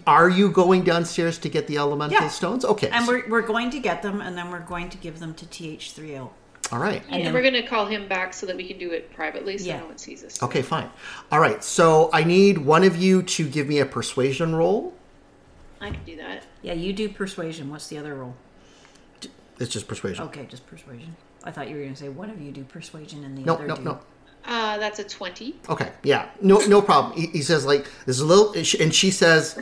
are you going downstairs to get the elemental Yeah. stones? Okay. And we're, we're going to get them, and then we're going to give them to TH30. all right. And, then- we're going to call him back so that we can do it privately so Yeah. no one sees us. Okay, fine. All right. So I need one of you to give me a persuasion roll. I can do that. Yeah, you do persuasion. What's the other role? It's just persuasion. Okay, just persuasion. I thought you were going to say one of you do persuasion and the Nope, other nope, do. nope. Uh, that's a 20. Okay, yeah, no, no problem. He, he says like there's a little, and she says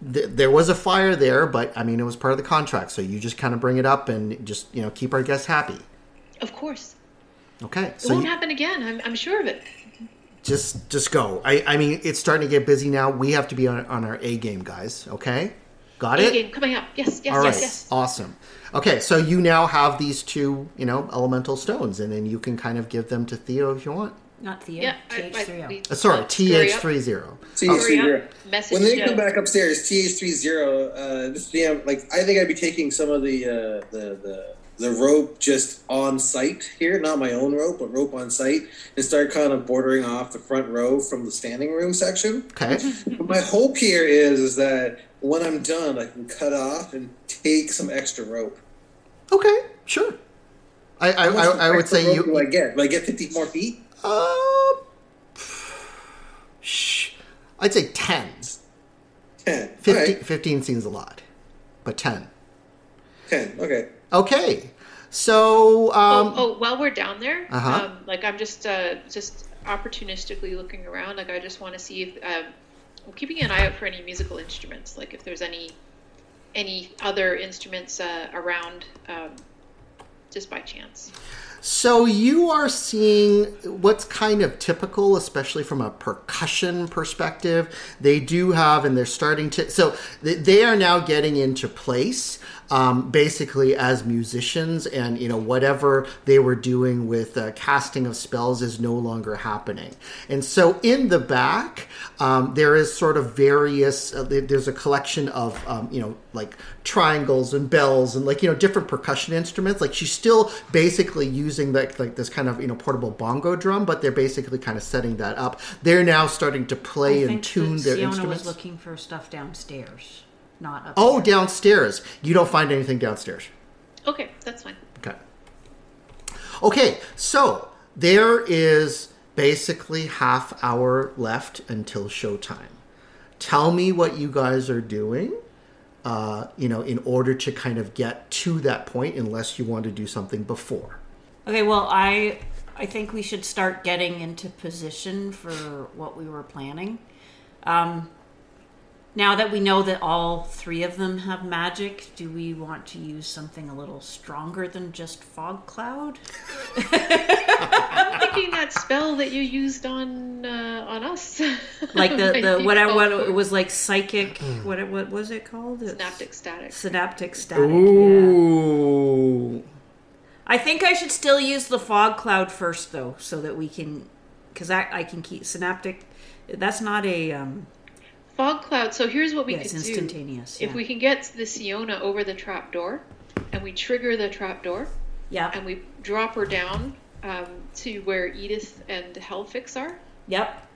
there was a fire there, but I mean it was part of the contract, so you just kind of bring it up and just you know keep our guests happy. Of course. Okay, It so won't you, happen again. I'm, I'm sure of it. just just go. I I mean it's starting to get busy now. We have to be on on our A game, guys. Okay, got it. A-game coming up. Yes, yes, All right, yes, yes. awesome. Okay, so you now have these two, you know, elemental stones, and then you can kind of give them to Theo if you want. Not Theo. Yeah, I- I- TH30. we- Uh, sorry, uh, scurry up. TH30. TH30. Message, When they come back upstairs, TH30, uh, this DM, like I think I'd be taking some of the uh, the the the rope just on site here, not my own rope, but rope on site, and start kind of bordering off the front row from the standing room section. Okay. But my hope here is is that when I'm done, I can cut off and take some extra rope. Okay, sure. I I, I, I would say rope you. Do I get? Do I get 50 more feet? Uh, shh. I'd say 10. 10. 15, Alright. 15 seems a lot, but 10. 10. Okay. Okay. So, um, oh, oh, while we're down there, Uh-huh. um, like I'm just uh, just opportunistically looking around. Like I just want to see if um, I'm keeping an eye out for any musical instruments. Like if there's any any other instruments uh, around, um, just by chance. So you are seeing what's kind of typical, especially from a percussion perspective. They do have, and they're starting to. So th- they are now getting into place, um, basically as musicians, and you know whatever they were doing with uh, casting of spells is no longer happening. And so in the back, um, there is sort of various. Uh, there's a collection of um, you know like triangles and bells and like you know different percussion instruments. Like she's still basically using like like this kind of you know portable bongo drum, but they're basically kind of setting that up. They're now starting to play and tune their Siona instruments. was looking for stuff downstairs, not up. oh, downstairs. You don't find anything downstairs. Okay, that's fine. Okay. Okay, so there is basically half hour left until showtime. Tell me what you guys are doing, uh, you know, in order to kind of get to that point, unless you want to do something before. Okay, well, I I think we should start getting into position for what we were planning. Um, now that we know that all three of them have magic, do we want to use something a little stronger than just fog cloud? I'm thinking that spell that you used on uh, on us. Like the, the be whatever what it was like psychic what what was it called? It's- Synaptic static. Synaptic static. Yeah. Ooh. I think I should still use the fog cloud first, though, so that we can, because I, I can keep synaptic. That's not a um, Fog cloud. So here's what we Yeah, could it's do. instantaneous, If yeah. we can get the Siona over the trap door, and we trigger the trap door, yeah, and we drop her down um, to where Edith and Helfix are, Yep.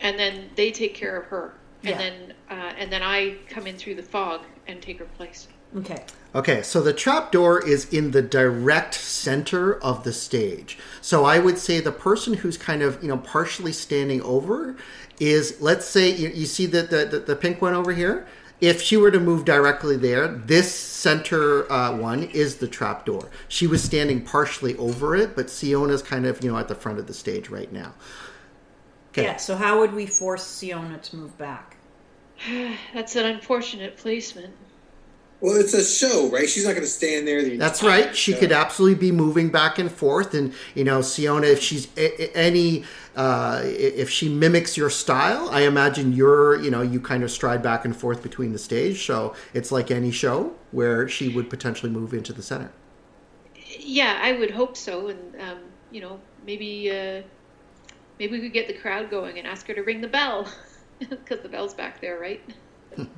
and then they take care of her, and Yeah. then uh, and then I come in through the fog and take her place. Okay. Okay, so the trapdoor is in the direct center of the stage. So I would say the person who's kind of, you know, partially standing over is, let's say, you, you see the, the, the, the pink one over here? If she were to move directly there, this center uh, one is the trap door. She was standing partially over it, but Siona's kind of, you know, at the front of the stage right now. Okay. Yeah. So how would we force Siona to move back? That's an unfortunate placement. Well, it's a show, right? She's not going to stand there. The That's right. She show. could absolutely be moving back and forth, and you know, Siona, if she's a- a- any, uh, if she mimics your style, I imagine you're, you know, you kind of stride back and forth between the stage. So it's like any show where she would potentially move into the center. Yeah, I would hope so, and um, you know, maybe uh, maybe we could get the crowd going and ask her to ring the bell because the bell's back there, right?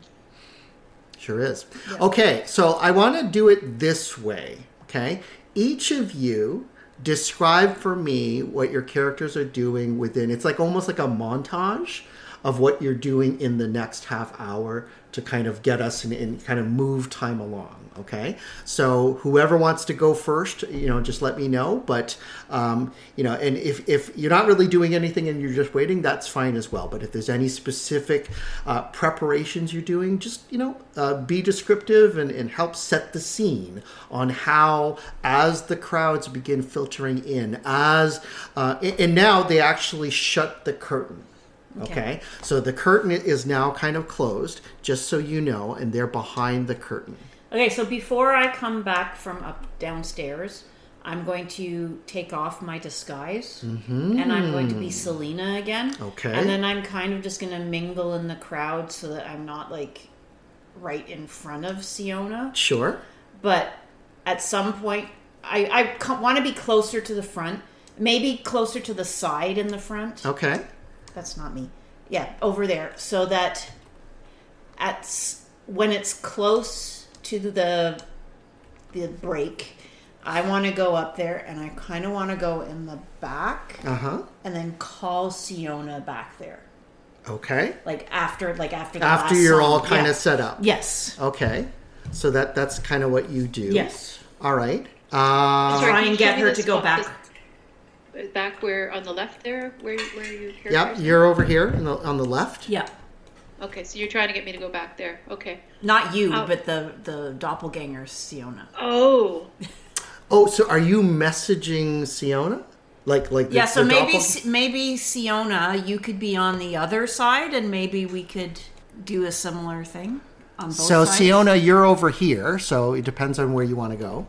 Sure is. Okay, so I want to do it this way. Okay, each of you describe for me what your characters are doing within. It's like almost like a montage of what you're doing in the next half hour to kind of get us and, kind of move time along. Okay, so whoever wants to go first, you know, just let me know. But um, you know, and if if you're not really doing anything and you're just waiting, that's fine as well. But if there's any specific uh, preparations you're doing, just you know, uh, be descriptive and, and help set the scene on how, as the crowds begin filtering in, as uh, and now they actually shut the curtain. Okay. Okay, so the curtain is now kind of closed, just so you know, and they're behind the curtain. Okay. So before I come back from up downstairs, I'm going to take off my disguise, and I'm going to be mm-hmm. Selena again. Okay. And then I'm kind of just going to mingle in the crowd so that I'm not like right in front of Siona. Sure. but at some point i, I want to be closer to the front maybe closer to the side in the front Okay. That's not me yeah over there so that at when it's close to the the break i want to go up there and i kind of want to go in the back Uh huh. and then call siona back there Okay. like after like after the After last you're song. all kind Yeah. of set up. yes Okay. So that that's kind of what you do. Yes. All right. Uh, Try and get her to go spot- back. This- Back where on the left there, where where your character yep. You're over here in the, on the left. yeah Okay, so you're trying to get me to go back there. Okay. Not you, Oh. but the the doppelganger Siona. Oh, Oh, so are you messaging Siona? Like like the, Yeah, so the maybe doppel- maybe Siona, you could be on the other side, and maybe we could do a similar thing on both So sides. Siona, you're over here. So it depends on where you want to go.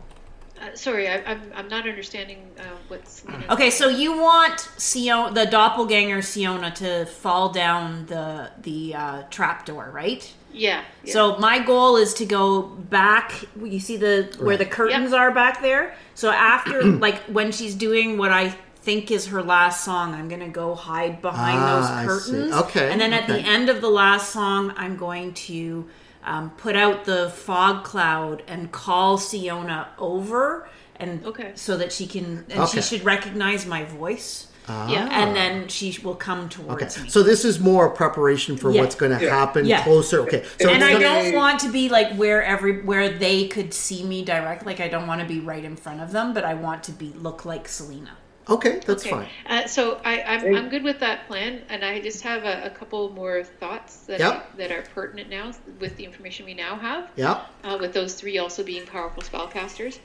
Uh, sorry, I, I'm I'm not understanding uh, what's. Okay, so you want Siona, the doppelganger Siona, to fall down the the uh, trapdoor, right? Yeah, yeah. So my goal is to go back. You see the where the Right. curtains are back there. So after, like when she's doing what I think is her last song, I'm gonna go hide behind Ah, I those see. curtains. Okay, And then at the end of the last song, I'm going to um, put out the fog cloud and call Siona over, and Okay. so that she can and Okay. she should recognize my voice. Yeah. and then she will come towards Okay, me. so this is more preparation for Yeah. what's going to Yeah. happen Yeah. closer. Okay, so and I gonna- don't want to be like where every where they could see me direct. Like I don't want to be right in front of them, but I want to be look like Selena. Okay, that's Okay. fine. Uh, so I, I'm, I'm good with that plan, and I just have a, a couple more thoughts that Yep. that are pertinent now with the information we now have. Yep. Uh, with those three also being powerful spellcasters,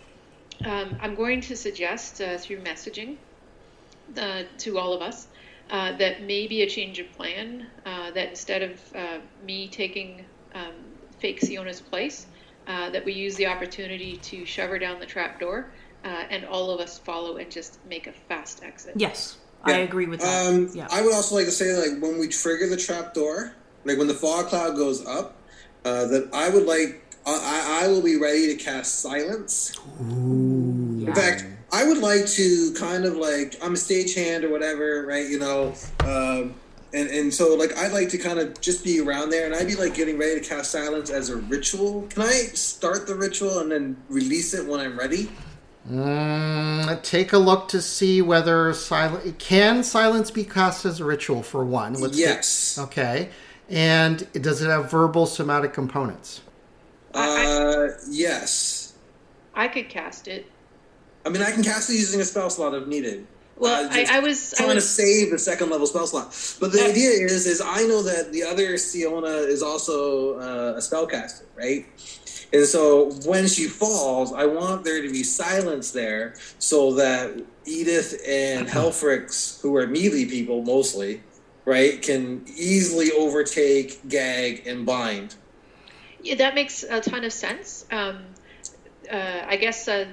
um, I'm going to suggest uh, through messaging uh, to all of us uh, that maybe a change of plan. Uh, that instead of uh, me taking um, fake Siona's place, uh, that we use the opportunity to shove her down the trap door. Uh, and all of us follow and just make a fast exit. Yes, I agree with that. Um, yeah. I would also like to say, like, when we trigger the trap door, like when the fog cloud goes up, uh, that I would like, I, I I will be ready to cast silence. In fact, I would like to kind of like, I'm a stagehand or whatever, right? You know, um, and and so like I'd like to kind of just be around there, and I'd be like getting ready to cast silence as a ritual. Can I start the ritual and then release it when I'm ready? Mm, take a look to see whether silent can silence be cast as a ritual for one. Let's Yes. okay. And does it have verbal somatic components? Uh, yes. I could cast it. I mean, I can cast it using a spell slot if needed. Well, Uh, I, I was I trying to save the second level spell slot. But the idea is, is I know that the other Siona is also uh, a spellcaster, right? And so when she falls, I want there to be silence there so that Edith and Helfix, who are melee people mostly, right, can easily overtake, gag, and bind. Yeah, that makes a ton of sense. Um, uh, I guess uh,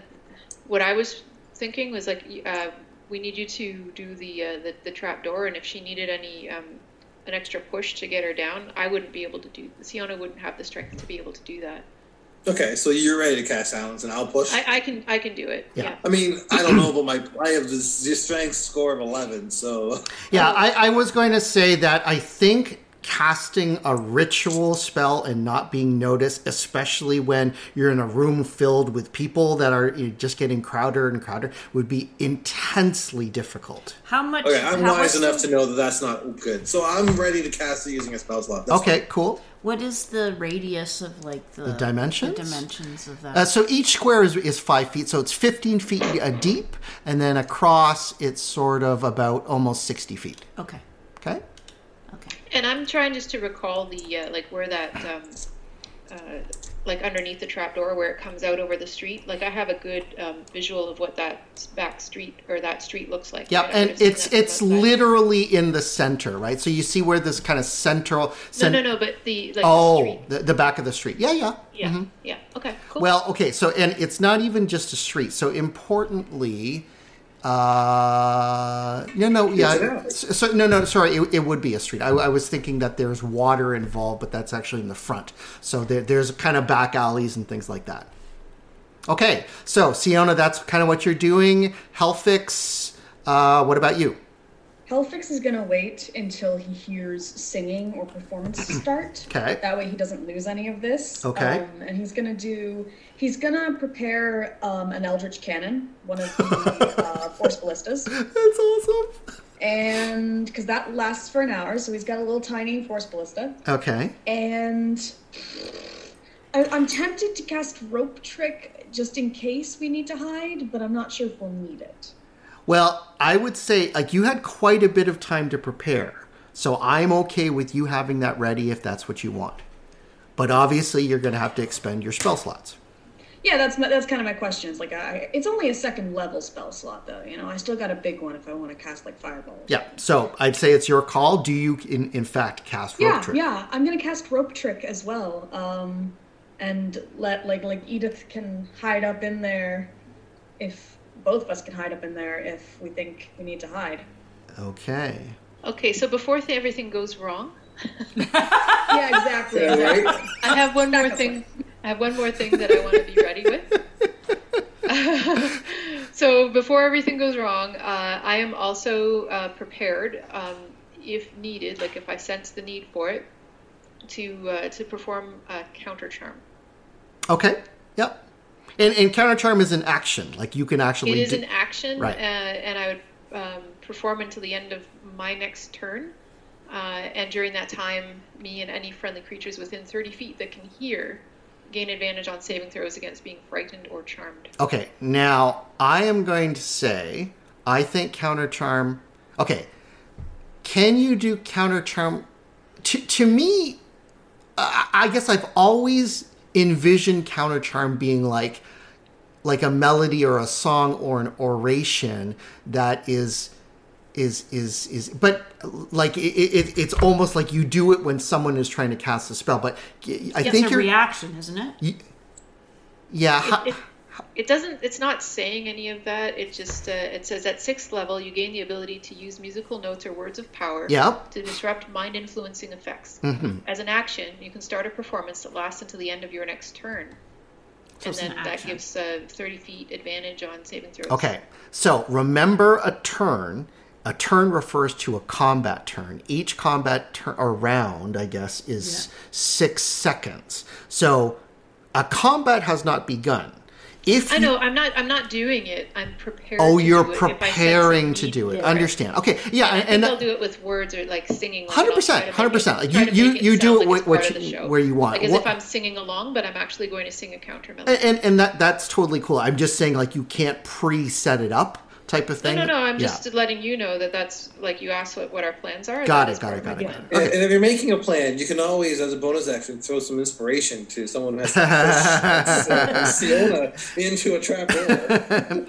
what I was thinking was like, uh, we need you to do the uh, the, the trap door, and if she needed any um, an extra push to get her down, I wouldn't be able to do. Siona wouldn't have the strength to be able to do that. Okay, so you're ready to cast silence, and I'll push. I, I can I can do it. Yeah. I mean, I don't know, but my I have this, this strength score of eleven, so Yeah, I, I was going to say that I think casting a ritual spell and not being noticed, especially when you're in a room filled with people that are you know, just getting crowder and crowder, would be intensely difficult. How much? okay, I'm wise enough to know that that's not good. So I'm ready to cast it using a spell slot. That's okay, cool. What is the radius of like the, The dimensions? The dimensions of that. Uh, so each square is, is five feet, so it's 15 feet uh, deep, and then across it's sort of about almost 60 feet. Okay. Okay. Okay? And I'm trying just to recall the uh, like where that um, uh, like underneath the trapdoor where it comes out over the street. Like I have a good um, visual of what that back street or that street looks like. Yep, right? And it's it's literally in the center, right? So you see where this kind of central. no, no, no. But the like oh, street. the, the back of the street. Yeah, yeah. Yeah, Mhm. yeah. Okay, cool. Well, okay, so and it's not even just a street. So importantly, uh, no, no, yeah, so, so no, no, sorry, it, it would be a street. I, I was thinking that there's water involved, but that's actually in the front. So there, there's kind of back alleys and things like that. Okay, so Siona, that's kind of what you're doing. Helfix, uh, what about you? Helfix is gonna wait until he hears singing or performance start. Okay. That way he doesn't lose any of this. Okay. Um, and he's gonna do. He's gonna prepare um, an Eldritch Cannon, one of the uh, Force Ballistas. That's awesome. And because that lasts for an hour, so he's got a little tiny Force Ballista. Okay. And I, I'm tempted to cast Rope Trick just in case we need to hide, but I'm not sure if we'll need it. Well, I would say like you had quite a bit of time to prepare. So I'm okay with you having that ready if that's what you want. But obviously you're going to have to expend your spell slots. Yeah, that's my, that's kind of my question. It's like I, it's only a second level spell slot though. You know, I still got a big one if I want to cast like Fireball. Yeah. So I'd say it's your call. Do you in in fact cast rope Yeah, trick? yeah. I'm gonna cast Rope Trick as well. Um, and let like like Edith can hide up in there, if both of us can hide up in there if we think we need to hide. Okay. Okay, so before th- everything goes wrong, Yeah, exactly. Yeah, right? exactly. I have one more thing. I have one more thing that I want to be ready with. so before everything goes wrong, uh, I am also uh, prepared, um, if needed, like if I sense the need for it, to uh, to perform a counter charm. Okay. Yep. And, and counter charm is an action. Like you can actually. It is do- an action, Right. uh, and I would um, perform until the end of my next turn. Uh, and during that time, me and any friendly creatures within 30 feet that can hear gain advantage on saving throws against being frightened or charmed. Okay, now I am going to say I think counter charm. Okay, can you do counter charm? To to me, I guess I've always envisioned counter charm being like like a melody or a song or an oration that is is is is but like it, it, it's almost like you do it when someone is trying to cast a spell but i It's think a you're reaction, isn't it? yeah ha- It, it doesn't. It's not saying any of that. It just uh, it says at sixth level you gain the ability to use musical notes or words of power Yep. to disrupt mind influencing effects. Mhm. As an action, you can start a performance that lasts until the end of your next turn. So and it's an then that action. gives uh, 30 feet advantage on saving throws. Okay, so remember a turn. A turn refers to a combat turn. Each combat turn or round, I guess, is six seconds. So a combat has not begun. If I you- know. I'm not. I'm not doing it. I'm preparing. oh, you're do it if I sense a preparing to do it. Understand? Okay, yeah, And I and, think and I'll do it with words or like singing. Hundred percent. Hundred percent. Like you, you, you do it it's what, what part of the you, where you want. Like as if I'm singing along, but I'm actually going to sing a counter melody. and, and and that that's totally cool. I'm just saying, like you can't pre-set it up, type of No, thing. no, no. no. I'm Yeah. just letting you know that that's like you asked what, what our plans are. Got that it, is got it, got it, plan. got And, and if you're making a plan, you can always, as a bonus action, throw some inspiration to someone who has to push Siona into a trap door.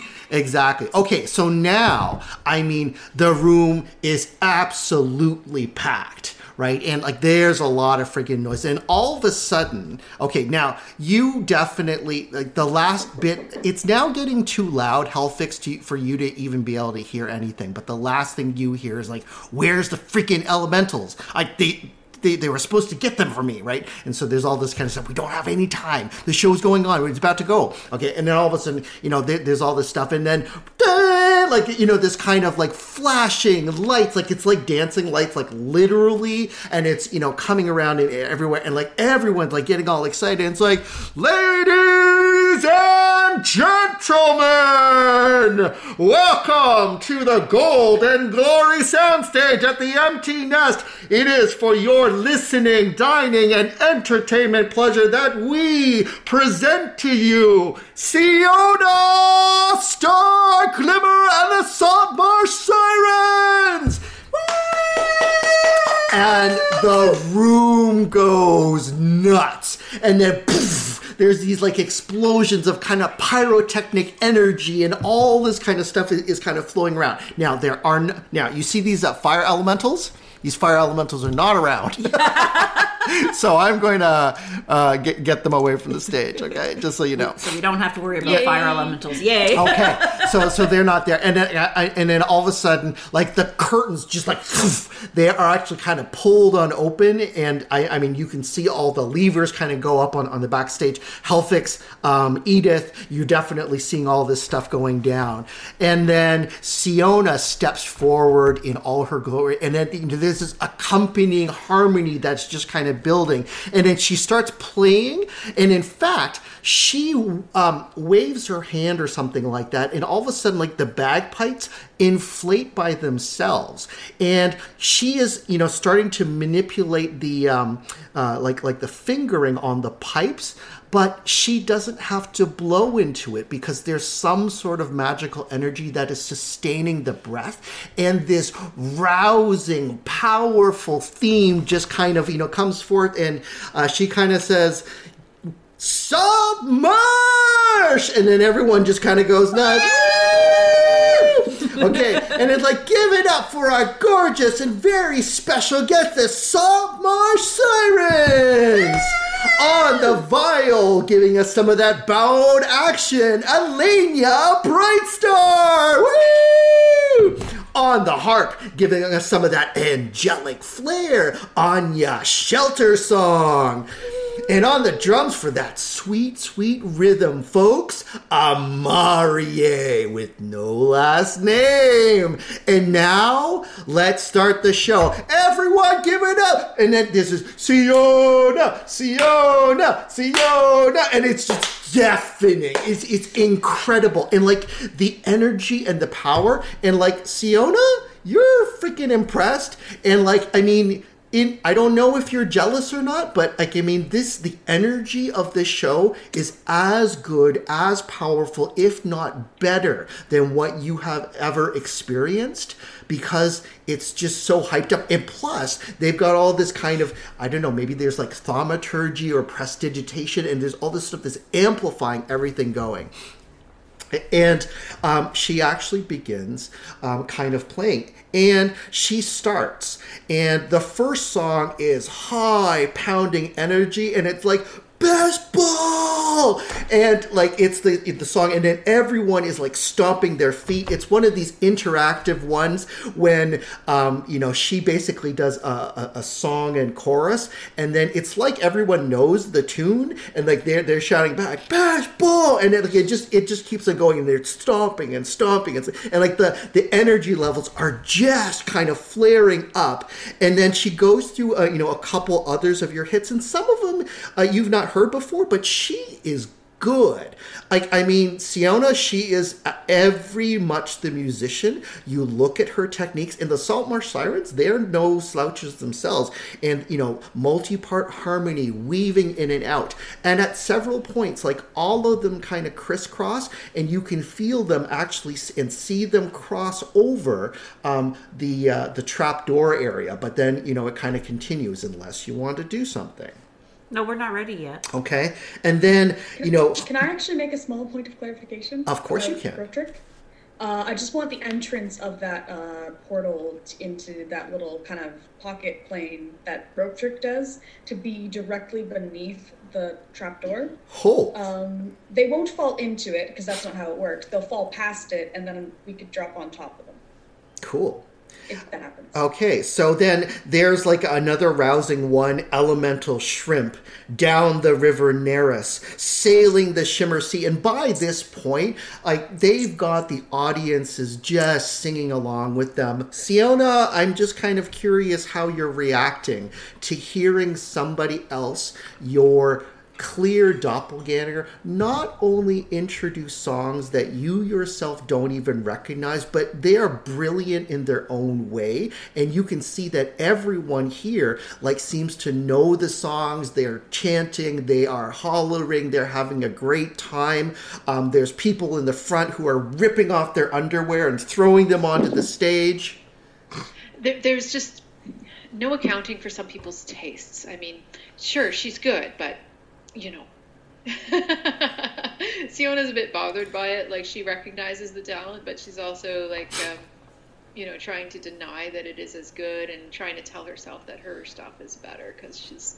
Exactly. Okay, so now, I mean, the room is absolutely packed, right? And like, there's a lot of freaking noise. And all of a sudden, okay, now you definitely, like, the last bit, it's now getting too loud, Helfix, to, for you to even be able to hear anything. But the last thing you hear is like, where's the freaking elementals? Like, they, they, they were supposed to get them for me, right? And so there's all this kind of stuff. We don't have any time. The show's going on. It's about to go. Okay. And then all of a sudden, you know, there, there's all this stuff. And then, Like, you know, this kind of like flashing lights, like it's like dancing lights, like literally. And it's, you know, coming around and everywhere. And like everyone's like getting all excited. And it's like, ladies and gentlemen, welcome to the Gold and Glory Soundstage at the Empty Net. It is for your listening, dining, and entertainment pleasure that we present to you Siona, Star Glimmer, and the Saltmarsh Sirens! and the room goes nuts. And then poof, there's these like explosions of kind of pyrotechnic energy, and all this kind of stuff is, is kind of flowing around. Now there are now you see these uh, fire elementals. These fire elementals are not around. so I'm going to uh, get, get them away from the stage, okay? Just so you know. So we don't have to worry about Yay. fire elementals. Yay! okay so so they're not there and then I, and then all of a sudden like the curtains just like they are actually kind of pulled on open and i i mean you can see all the levers kind of go up on on the backstage Helfix, um edith you're definitely seeing all this stuff going down and then siona steps forward in all her glory and then there's this accompanying harmony that's just kind of building and then she starts playing and in fact she um, waves her hand or something like that, and all of a sudden, like the bagpipes inflate by themselves, and she is, you know, starting to manipulate the um, uh, like like the fingering on the pipes. But she doesn't have to blow into it because there's some sort of magical energy that is sustaining the breath. And this rousing, powerful theme just kind of, you know, comes forth. And uh, she kind of says, submerge and then everyone just kind of goes nuts okay and it's like give it up for our gorgeous and very special guest the salt marsh sirens On the viol, giving us some of that bowed action, Alenia Brightstar! Woo! On the harp, giving us some of that angelic flair, Anya Shelter Song. And on the drums for that sweet, sweet rhythm, folks, Amarie with no last name. And now, let's start the show. Everyone give it up. And then this is Siona, Siona, Siona. And it's just deafening. It's, it's incredible. And like the energy and the power. And like, Siona, you're freaking impressed. And like, I mean, in I don't know if you're jealous or not, but like I mean this the energy of this show is as good, as powerful, if not better than what you have ever experienced because it's just so hyped up. And plus, they've got all this kind of I don't know, maybe there's like thaumaturgy or prestidigitation and there's all this stuff that's amplifying everything going. And um, she actually begins um, kind of playing. And she starts. And the first song is high pounding energy. And it's like, best and like it's the the song and then everyone is like stomping their feet. It's one of these interactive ones when um you know she basically does a, a, a song and chorus and then it's like everyone knows the tune and like they're they're shouting back "Bash ball! And it, like it just it just keeps on going and they're stomping and stomping and, and like the the energy levels are just kind of flaring up. And then she goes through uh, you know a couple others of your hits and some of them uh, you've not heard before, but she is good. Like I mean, Siona, she is every much the musician. You look at her techniques, and the Saltmarsh Sirens, they're no slouches themselves. And you know, multi-part harmony, weaving in and out, and at several points, like all of them kind of crisscross, and you can feel them actually and see them cross over um, the uh, the trap door area. But then you know, it kind of continues unless you want to do something. No, we're not ready yet. Okay, and then you know. Can I actually make a small point of clarification? Of course you can. Rope trick. Uh, I just want the entrance of that uh, portal t- into that little kind of pocket plane that rope trick does to be directly beneath the trapdoor. Oh. Um, they won't fall into it because that's not how it works. They'll fall past it, and then we could drop on top of them Cool. Happens. Okay, so then there's like another rousing one, Elemental Shrimp, down the River Neris, sailing the Shimmer Sea. And by this point, like they've got the audiences just singing along with them. Siona, I'm just kind of curious how you're reacting to hearing somebody else, your clear doppelganger not only introduce songs that you yourself don't even recognize but they are brilliant in their own way. And you can see that everyone here like seems to know the songs. They're chanting they are hollering they're having a great time. Um, there's people in the front who are ripping off their underwear and throwing them onto the stage. There's just no accounting for some people's tastes. I mean, sure, she's good, but you know. Siona's a bit bothered by it. Like she recognizes the talent, but she's also like, um, you know, trying to deny that it is as good and trying to tell herself that her stuff is better because she's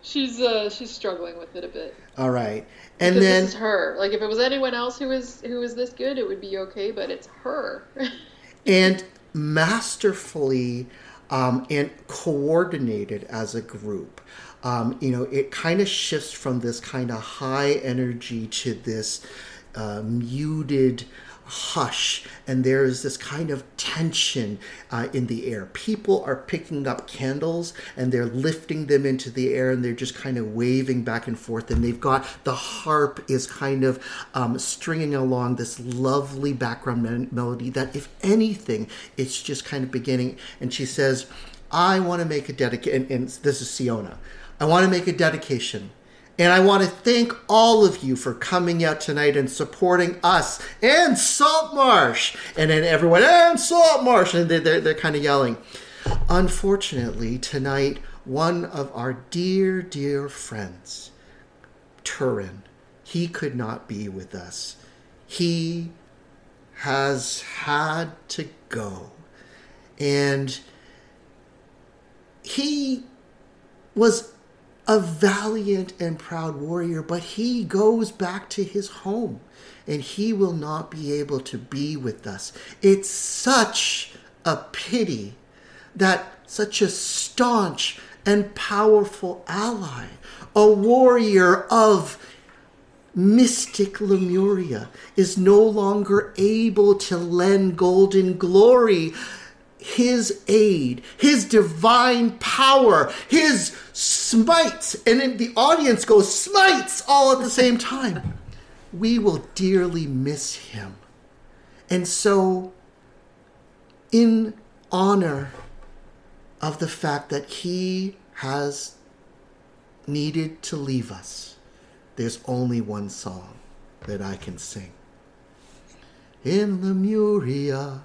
she's uh, she's struggling with it a bit. all right and Because then this is her. Like if it was anyone else who was who was this good, it would be okay, but it's her. and masterfully um, and coordinated as a group. Um, you know, it kind of shifts from this kind of high energy to this uh, muted hush, and there is this kind of tension uh, in the air. People are picking up candles and they're lifting them into the air, and they're just kind of waving back and forth. And they've got the harp is kind of um, stringing along this lovely background me- melody that, if anything, it's just kind of beginning. And she says, "I want to make a dedication," and, and this is Siona. I want to make a dedication and I want to thank all of you for coming out tonight and supporting us and Saltmarsh. And then everyone, and Saltmarsh. And they're, they're, they're kind of yelling. Unfortunately, tonight, one of our dear, dear friends, Turin, he could not be with us. He has had to go. And he was a valiant and proud warrior, but he goes back to his home and he will not be able to be with us. It's such a pity that such a staunch and powerful ally, a warrior of mystic Lemuria, is no longer able to lend Gold and Glory his aid, his divine power, his smites, and then the audience goes smites all at the same time. We will dearly miss him. And so, in honor of the fact that he has needed to leave us, there's only one song that I can sing. In Lemuria,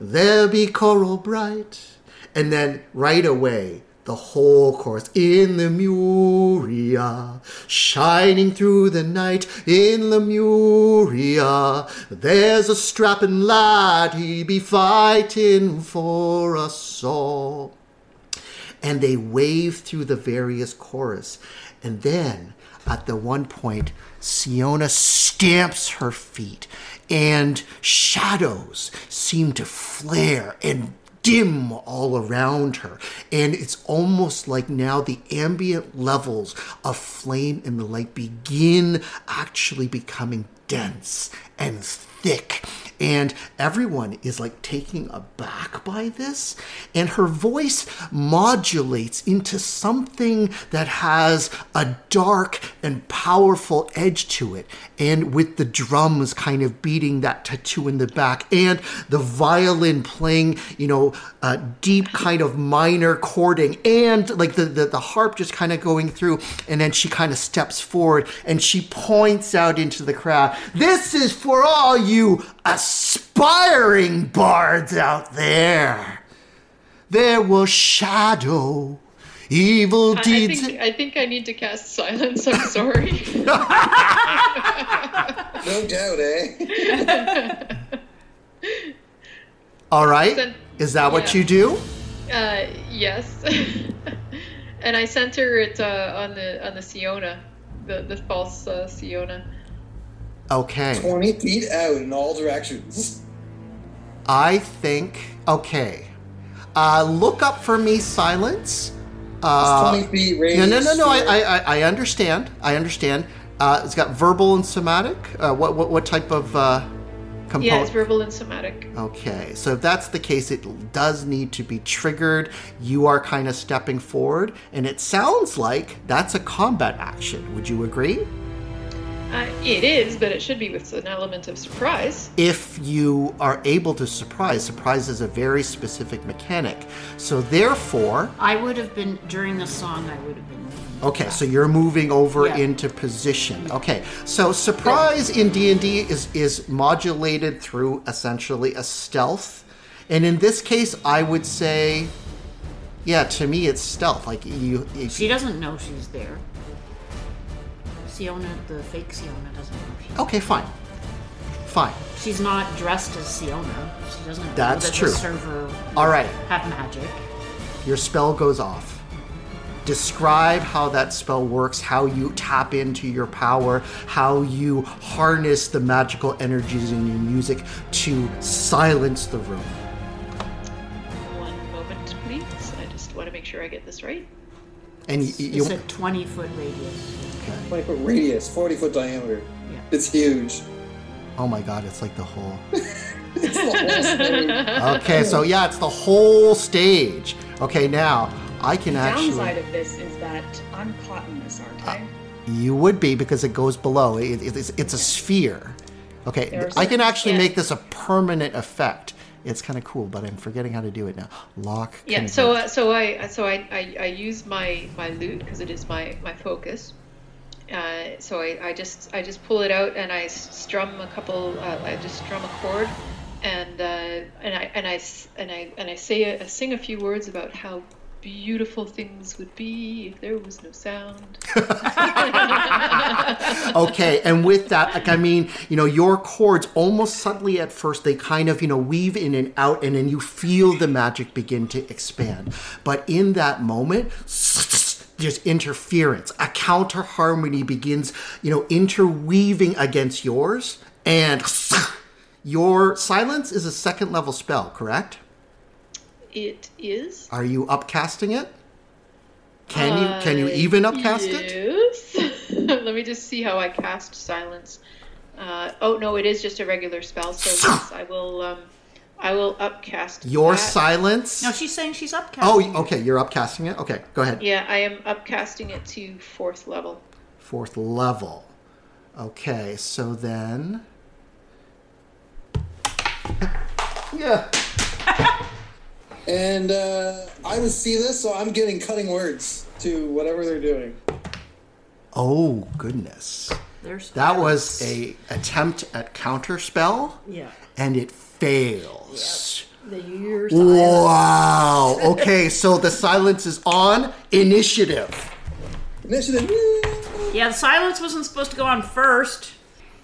there be coral bright. And then right away, the whole chorus in Lemuria, shining through the night in Lemuria. There's a strapping lad, he be fighting for us all. And they wave through the various chorus. And then at the one point, Siona stamps her feet and shadows seem to flare and dim all around her. And it's almost like now the ambient levels of flame and the light begin actually becoming dense and thick. And everyone is like taking aback by this. And her voice modulates into something that has a dark and powerful edge to it. And with the drums kind of beating that tattoo in the back, and the violin playing, you know, uh, deep kind of minor chording, and like the, the, the harp just kind of going through. And then she kind of steps forward and she points out into the crowd. This is for all you aspiring bards out there. There will shadow evil I, I deeds. think I think I need to cast silence. I'm sorry. No doubt, eh? All right. Then- Is that what yeah. you do? Uh, yes. and I center it uh, on the on the Siona, the the false uh, Siona. Okay. 20 feet out in all directions. I think. Okay. Uh, look up for me silence. Uh, 20 feet no, no, no, no. I, I, I- I understand. I understand. Uh, it's got verbal and somatic. Uh, what, what, what type of uh, component? Yeah, it's verbal and somatic. Okay, so if that's the case, it does need to be triggered. You are kind of stepping forward, and it sounds like that's a combat action. Would you agree? Uh, it is, but it should be with an element of surprise. If you are able to surprise, surprise is a very specific mechanic. So therefore, I would have been during the song. I would have been. okay, so you're moving over Yeah. into position. Okay, so surprise in D and D is is modulated through essentially a stealth, and in this case, I would say, yeah, to me it's stealth. Like you, if She doesn't know she's there. Siona, the fake Siona, doesn't know she's. Okay, fine. Fine. She's not dressed as Siona. She doesn't know That's that true. the server All right. have magic. Your spell goes off. Describe how that spell works, how you tap into your power, how you harness the magical energies in your music to silence the room. One moment, please. I just want to make sure I get this right. And y- y- you, It's a 20 foot radius. 20 foot radius, 40 foot diameter. Yeah. It's huge. oh my god, it's like the whole. It's the whole stage. Okay, so yeah, it's the whole stage. Okay, now I can The actually. downside of this is that I'm caught in this, aren't uh, I? You would be because it goes below. It, it- it's, it's a sphere. Okay, There's- I can actually yeah. make this a permanent effect. It's kind of cool, but I'm forgetting how to do it now. Lock. Yeah. So uh, so I so I I, I use my my lute because it is my my focus. Uh, so I, I just I just pull it out and I strum a couple. Uh, I just strum a chord, and uh, and I and I and I and I say a, I sing a few words about how beautiful things would be if there was no sound. okay, and with that, like I mean, you know, your chords almost subtly at first they kind of you know weave in and out, and then you feel the magic begin to expand. But in that moment, just interference. A counter harmony begins, you know, interweaving against yours, and your silence is a second level spell, correct? It is. Are you upcasting it? Can you can you even upcast it? it? Let me just see how I cast silence. Uh, oh no, it is just a regular spell. So yes, I will. Um, I will upcast Your that. silence. No, she's saying she's upcasting. Oh, okay. You're upcasting it. Okay, go ahead. Yeah, I am upcasting it to fourth level. Fourth level. Okay, so then. Yeah. And uh, I would see this, so I'm getting cutting words to whatever they're doing. Oh goodness. There's That was a attempt at counter spell, Yeah. and it fails. The years. Wow. Okay, so the silence is on initiative. Initiative. Yeah, the silence wasn't supposed to go on first.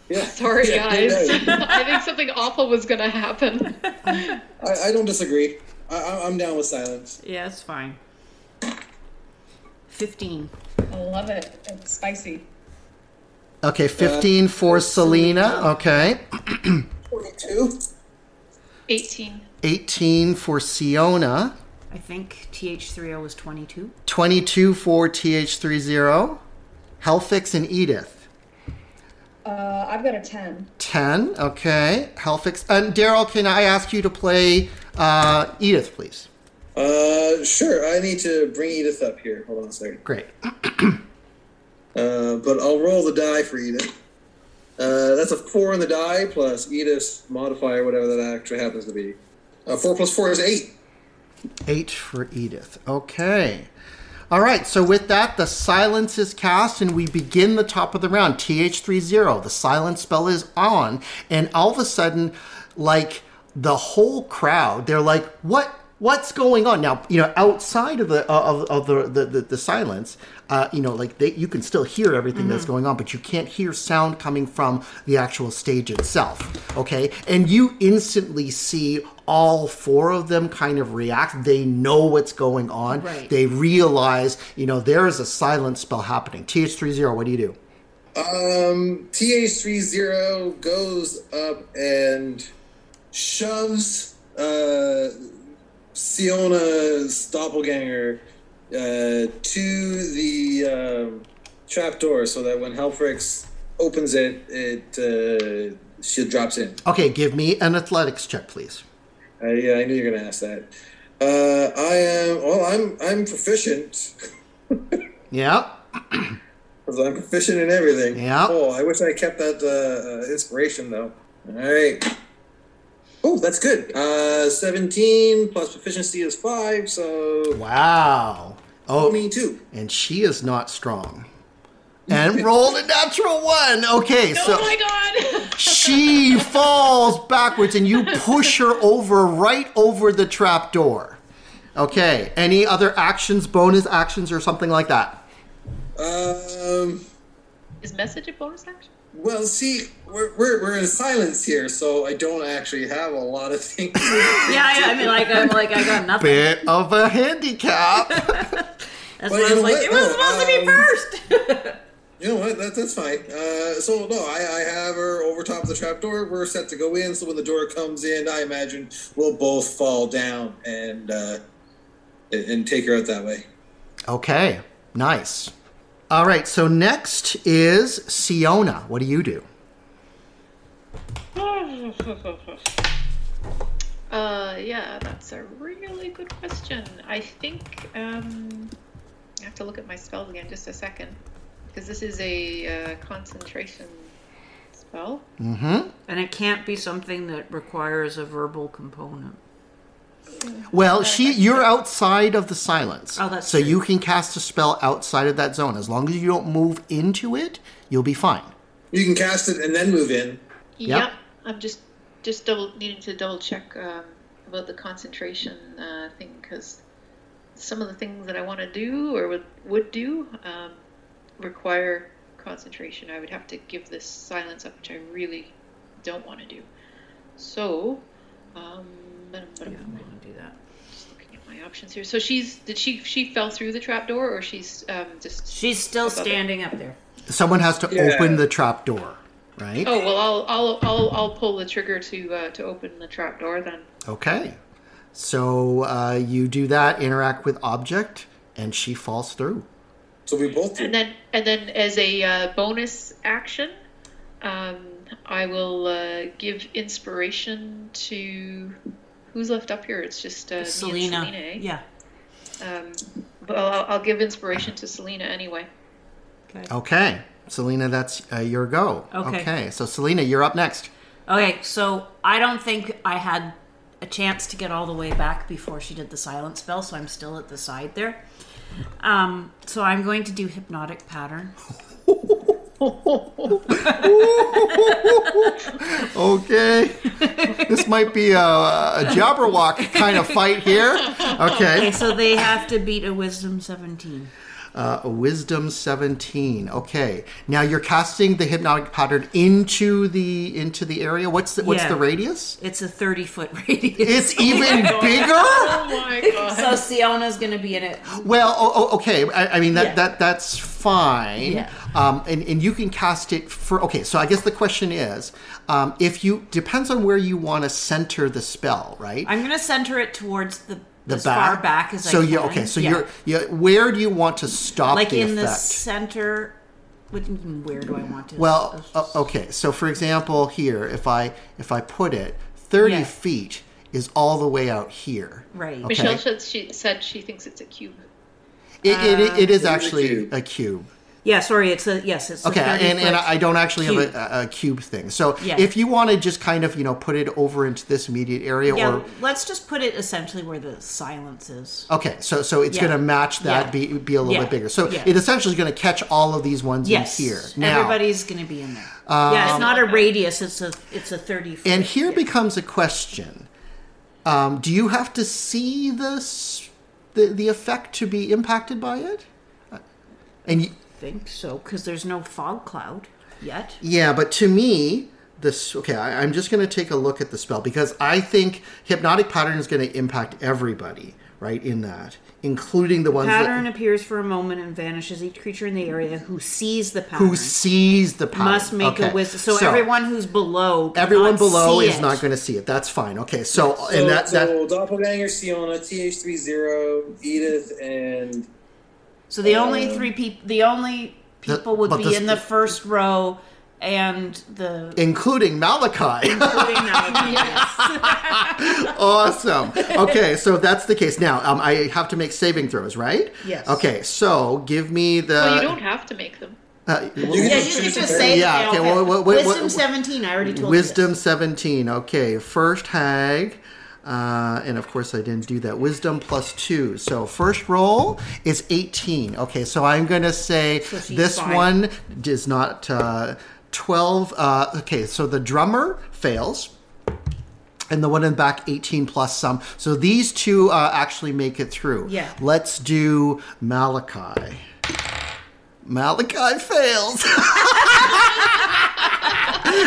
Yeah. Sorry, guys. I think something awful was gonna happen. I, I don't disagree. I, I- I'm down with silence. Yeah, it's fine. Fifteen. I love it. It's spicy. Okay, uh, 15 for Selena. Okay. 42. 18. 18 for Siona. I think TH30 was twenty-two. 22 for TH30. Helfix and Edith. Uh, I've got a 10. 10. Okay. Helfix. And Daryl, can I ask you to play uh, Edith, please? Uh, sure. I need to bring Edith up here. Hold on a second. Great. Uh, but I'll roll the die for Edith. Uh, that's a four on the die plus Edith's modifier, whatever that actually happens to be. Uh, four plus four is eight. 8 for Edith. Okay. All right, so with that, the silence is cast, and we begin the top of the round. TH30, the silence spell is on, and all of a sudden, like the whole crowd, they're like, "What? What's going on?" Now, you know, outside of the uh, of, of the, the, the the silence, uh, you know, like they, you can still hear everything that's going on, but you can't hear sound coming from the actual stage itself. Okay, and you instantly see all four of them kind of react. They know what's going on. Right. They realize, you know, there is a silent spell happening. TH30, what do you do? Um, TH30 goes up and shoves uh, Siona's doppelganger uh, to the um, trapdoor so that when Helfix opens it, it uh, she drops in. Okay, give me an athletics check, please. Uh, yeah, I knew you were going to ask that. Uh, I am, well, I'm, I'm proficient. Yeah. Because I'm proficient in everything. Yeah. Oh, I wish I kept that uh, uh, inspiration though. All right. Oh, that's good. Uh, 17 plus proficiency is 5, so Wow. Oh, 22. and she is not strong. And rolled a natural one. Okay, so oh my god! she falls backwards and you push her over right over the trap door. Okay, any other actions, bonus actions, or something like that? Um, Is message a bonus action? Well, see, we're, we're, we're in silence here, so I don't actually have a lot of things. Yeah, yeah. I mean, like, I'm like, I got nothing. Bit of a handicap. That's Well, why I was like, what? it was No, supposed to be um, first. You know what? That, that's fine. Uh, so no, I, I have her over top of the trapdoor. We're set to go in. So when the door comes in, I imagine we'll both fall down and uh, and and take her out that way. okay, nice. All right, so next is Siona. What do you do? Uh, yeah, that's a really good question. I think um, I have to look at my spells again just a second because this is a uh, concentration spell. Mm-hmm. and it can't be something that requires a verbal component. Well, she you're outside of the silence. Oh, that's so true. you can cast a spell outside of that zone. As long as you don't move into it, you'll be fine. You can cast it and then move in. Yep. Yep. I'm just just double needing to double check um, about the concentration uh, thing because some of the things that I want to do or would would do um, require concentration. I would have to give this silence up, which I really don't want to do. So, um, but, but Yeah, I'm gonna do that. just looking at my options here. So she's did she she fell through the trap door or she's um, just She's still above it? standing up there. Someone has to Yeah. open the trap door, right? Oh well, I'll I'll I'll, I'll pull the trigger to uh, to open the trap door then. Okay. So uh, you do that, interact with object, and she falls through. So we both And then and then as a uh, bonus action, um, I will uh, give inspiration to who's left up here. It's just uh, me and Selena. Selena, eh? Yeah. Um, but I'll, I'll give inspiration to Selena anyway. Okay. okay. Selena, that's uh, your go. Okay. So, Selena, you're up next. Okay, so I don't think I had a chance to get all the way back before she did the silent spell, so I'm still at the side there. Um, so I'm going to do hypnotic pattern. Okay. this might be a, a Jabberwock kind of fight here. Okay. Okay, so they have to beat a wisdom 17. Uh, wisdom 17. Okay. Now you're casting the hypnotic pattern into the into the area. What's the, what's Yeah. the radius? It's a 30 foot radius. It's even bigger? Oh my god. So Siona's going to be in it. Well, oh, oh, okay. I, I mean that, Yeah. that that's fine. Yeah. Um, and and you can cast it for. Okay, so I guess the question is, um, if you depends on where you want to center the spell, right? I'm going to center it towards the, the as back. far back as so I you can. okay. So Yeah. you're you where do you want to stop like the in the center. What, where do I want to? Well, uh, okay. So for example, here, if I if I put it thirty Yeah. feet is all the way out here. Right. Okay. Michelle said she said she thinks it's a cube. It, it, it, it is Uh, actually a cube. Yeah, sorry. It's a yes. It's Okay, 30 and, and I don't actually cube. have a, a cube thing. So Yeah. if you want to just kind of you know put it over into this immediate area, Yeah, or let's just put it essentially where the silence is. okay, so so it's Yeah. going to match that, be be a little bit bigger. So it essentially is going to catch all of these ones Yes, in here. Now, everybody's going to be in there. Um, yeah, it's not a radius; it's a it's a thirty. Foot. And here becomes a question: um, Do you have to see this the the effect to be impacted by it? Uh, And you, think so because there's no fog cloud yet. yeah, but to me, this okay. I, I'm just going to take a look at the spell because I think hypnotic pattern is going to impact everybody, right? In that, including the ones Pattern that, appears for a moment and vanishes. Each creature in the area who sees the pattern who sees the pattern must make Okay. a wisdom. So, everyone who's below, everyone below see is it. not going to see it. That's fine. Okay, so, So, and that that so Doppelganger, Siona, TH30, Edith, and So the only three people, the only people would but be this- in the first row, and the including Malachi. including Malachi. awesome. Okay, so that's the case. Now, um, I have to make saving throws, right? Yes. Okay, so give me the. well, you don't have to make them. Uh, Yeah, you can just say Yeah, okay, well, what- what- wisdom what- seventeen. I already told you. Wisdom 17. Okay, first hag. Uh, and of course, I didn't do that. Wisdom plus two. So first roll is 18. Okay, so I'm going to say So this fine. one is not uh, 12. Uh, okay, so the drummer fails. And the one in the back, 18 plus some. So these two uh, actually make it through. Yeah. Let's do Malachi. Malachi fails.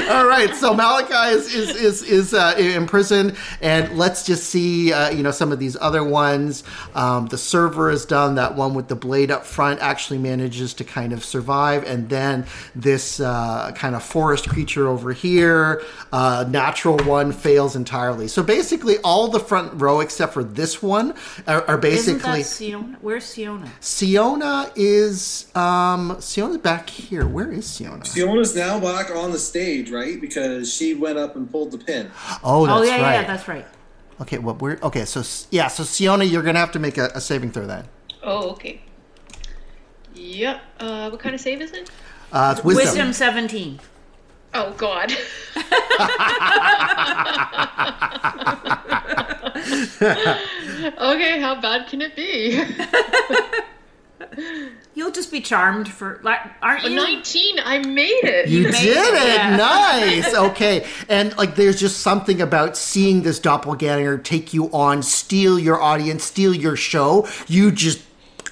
All right, so Malachi is is is, is uh, imprisoned, and let's just see, uh, you know, some of these other ones. Um, the server is done. That one with the blade up front actually manages to kind of survive, and then this uh, kind of forest creature over here, uh, natural one, fails entirely. So basically, all the front row except for this one are, are Isn't basically. that Siona? Where's Siona? Siona is um Siona's back here. Where is Siona? Siona's now back on the stage, right? Because she went up and pulled the pin. Oh, that's oh yeah, right. yeah, that's right. Okay, well, we're okay. So yeah, so Siona, you're gonna have to make a, a saving throw then. Oh, okay. Yep. Uh, what kind of save is it? Uh, it's wisdom. Wisdom seventeen. Oh God. okay, how bad can it be? You'll just be charmed for like, aren't you? Nineteen. I made it. You made did it, it, yeah. nice. Okay, and like, there's just something about seeing this doppelganger take you on, steal your audience, steal your show. You just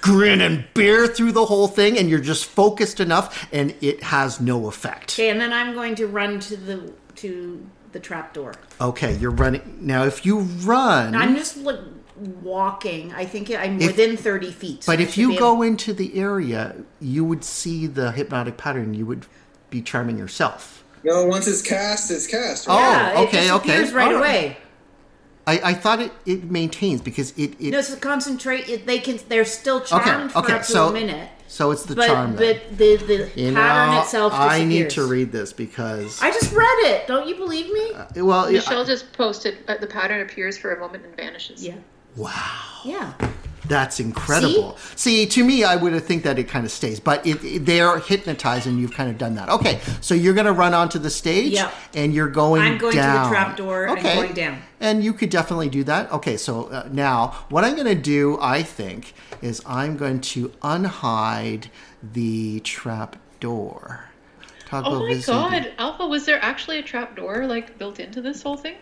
grin and bear through the whole thing, and you're just focused enough, and it has no effect. Okay, and then I'm going to run to the to the trap door. Okay, you're running now. If you run, I'm just look. Walking. I think I'm If- within 30 feet. so But if you go able- into the area, you would see the hypnotic pattern. You would be charming yourself. No, once it's cast, it's cast. Oh, yeah, okay, it okay. disappears right All right. away. I, I thought it, it maintains because it, it no, it's a concentrate. It, they can. They're still okay charmed for okay up to a minute. so it's the but charm. then. but the the you pattern know, itself. I need to read this because I just read it. Don't you believe me? well, yeah, Michelle just posted uh, the pattern appears for a moment and vanishes. Yeah. Wow, Yeah. that's incredible. See? to me, I would think that it kind of stays, but it, it- they're hypnotized, and you've kind of done that. Okay, so you're going to run onto the stage, Yep. and you're going. I'm going to the down. trapdoor and okay. going down. And you could definitely do that. Okay, so uh, now what I'm going to do, I think, is I'm going to unhide the trap door. Toggle Oh my god, Alpha, was there actually a trap door like built into this whole thing?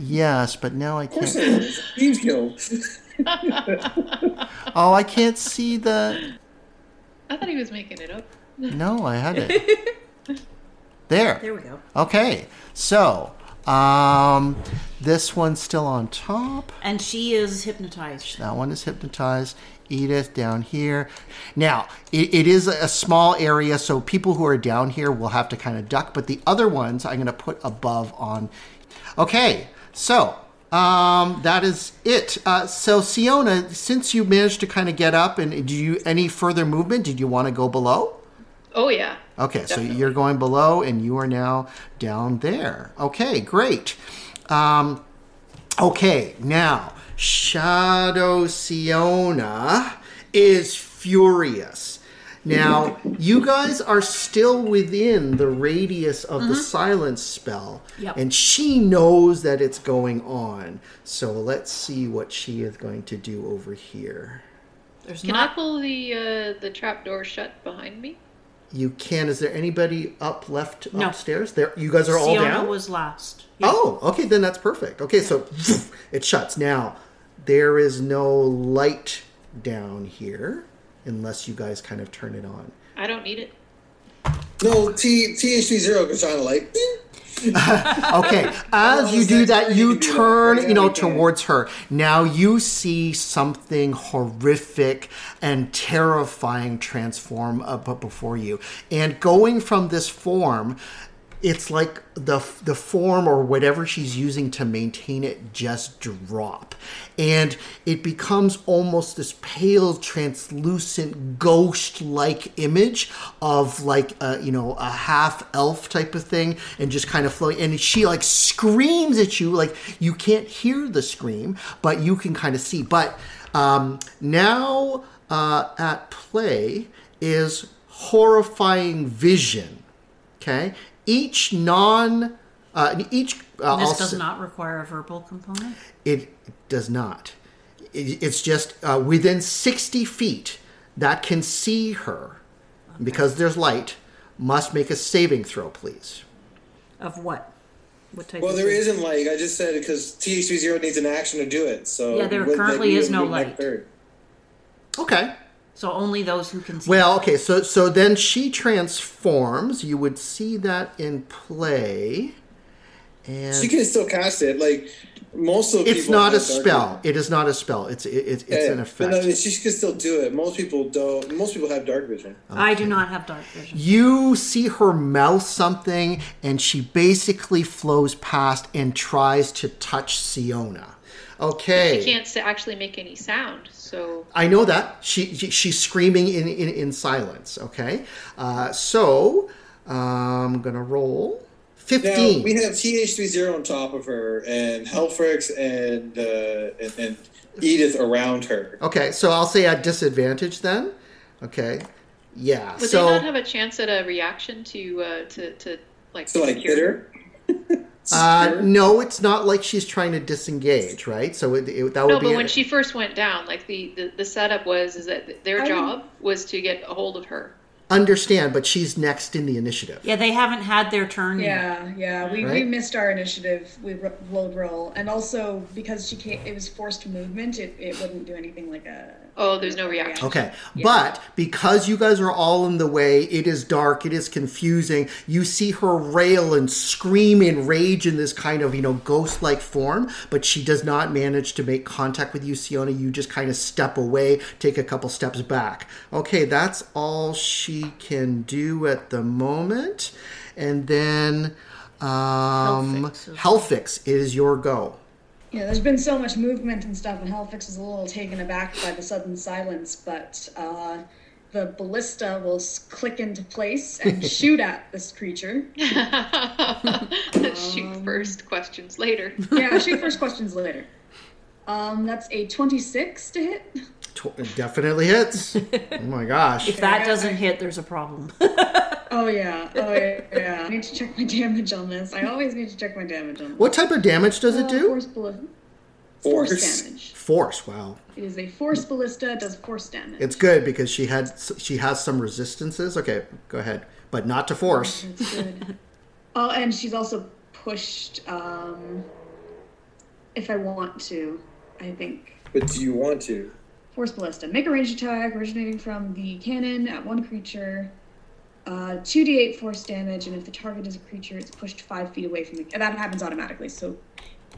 Yes, but now I Of course can't. it is. Thieves Guild. Oh, I can't see the. I thought he was making it up. No, I had it. There. There we go. Okay, so um, this one's still on top. And she is hypnotized. That one is hypnotized. Edith down here. Now, it, it is a small area, so people who are down here will have to kind of duck, but the other ones I'm going to put above on. Okay, so um, that is it. Uh, so, Siona, since you managed to kind of get up, and do you any further movement? Did you want to go below? Oh yeah. Okay, Definitely. so you're going below and you are now down there. Okay, great. Um, okay, now Shadow Siona is furious. Now, you guys are still within the radius of the silence spell, Yep. and she knows that it's going on. So let's see what she is going to do over here. There's Can not. I pull the uh, the trap door shut behind me? You can. Is there anybody up left No. upstairs? There, you guys are all down. Siona was last. Oh, okay, then that's perfect. Okay, so it shuts. Now, there is no light down here unless you guys kind of turn it on. I don't need it. No, T THP zero goes on like. Okay, as you do that, you turn, you know, towards her. Now you see something horrific and terrifying transform up before you. And going from this form, it's like the the form or whatever she's using to maintain it just drop. And it becomes almost this pale translucent ghost like image of like a, you know a half elf type of thing and just kind of flowing. And she like screams at you. Like you can't hear the scream but you can kind of see. But um, now uh, at play is horrifying vision Okay, each non, uh, each uh, This I'll does not require a verbal component. It does not. It, it's just uh, within sixty feet that can see her, because there's light. Must make a saving throw, please. Of what? What type? Well, of there thing? isn't like I just said because THP zero needs an action to do it. So Yeah, there currently is no light. third. Okay. So only those who can see. Well, okay. So so then she transforms. You would see that in play, and She can still cast it. Like most of the it's not a have spell. vision. It is not a spell. It's it, it, it's Yeah, an But effect. I mean, she can still do it. Most people don't. Most people have dark vision. I do not have dark vision. You see her mouth something, and she basically flows past and tries to touch Siona. Okay. She can't actually make any sound, so I know that. She, she she's screaming in, in, in silence. Okay. Uh, so I'm gonna roll Now fifteen. we have TH3 zero on top of her, and Helfix and, uh, and and Edith around her. okay, so I'll say at disadvantage then. Okay. Yeah. would so they not have a chance at a reaction to uh, to to like So like secure hit her. uh, no, it's not like she's trying to disengage, right? So it, it, that would No, be but a- when she first went down, like the, the, the setup was is that their I job was to get a hold of her. Understand, but she's next in the initiative. Yeah, they haven't had their turn yet. Yeah, yeah, we, we missed our initiative. We ro- rolled roll, and also because she came, it was forced movement. It, it wouldn't do anything like a. Oh, there's no reaction. Okay, but because you guys are all in the way, it is dark, it is confusing. You see her rail and scream in rage in this kind of, you know, ghost like form, but she does not manage to make contact with you, Siona. You just kind of step away, take a couple steps back. Okay, that's all she can do at the moment. And then, um, Helfix. Helfix is your go. Yeah, there's been so much movement and stuff, and Helfix is a little taken aback by the sudden silence, but uh, the ballista will click into place and shoot at this creature. Shoot first, questions later. Yeah, shoot first questions later. Um, that's a 26 to hit. Tw- it definitely hits. oh my gosh. If that doesn't hit, there's a problem. Oh yeah, oh yeah, yeah. I need to check my damage on this. I always need to check my damage on this. What type of damage does it Uh, do? Force, balli- force Force. damage. Force. Wow. It is a force ballista. Does force damage. It's good because she had she has some resistances. Okay, go ahead, but not to force. That's good. oh, and she's also pushed. Um, if I want to, I think But do you want to? Force ballista. Make a ranged attack originating from the cannon at one creature. Uh, 2d8 force damage, and if the target is a creature, it's pushed five feet away from the. That happens automatically, so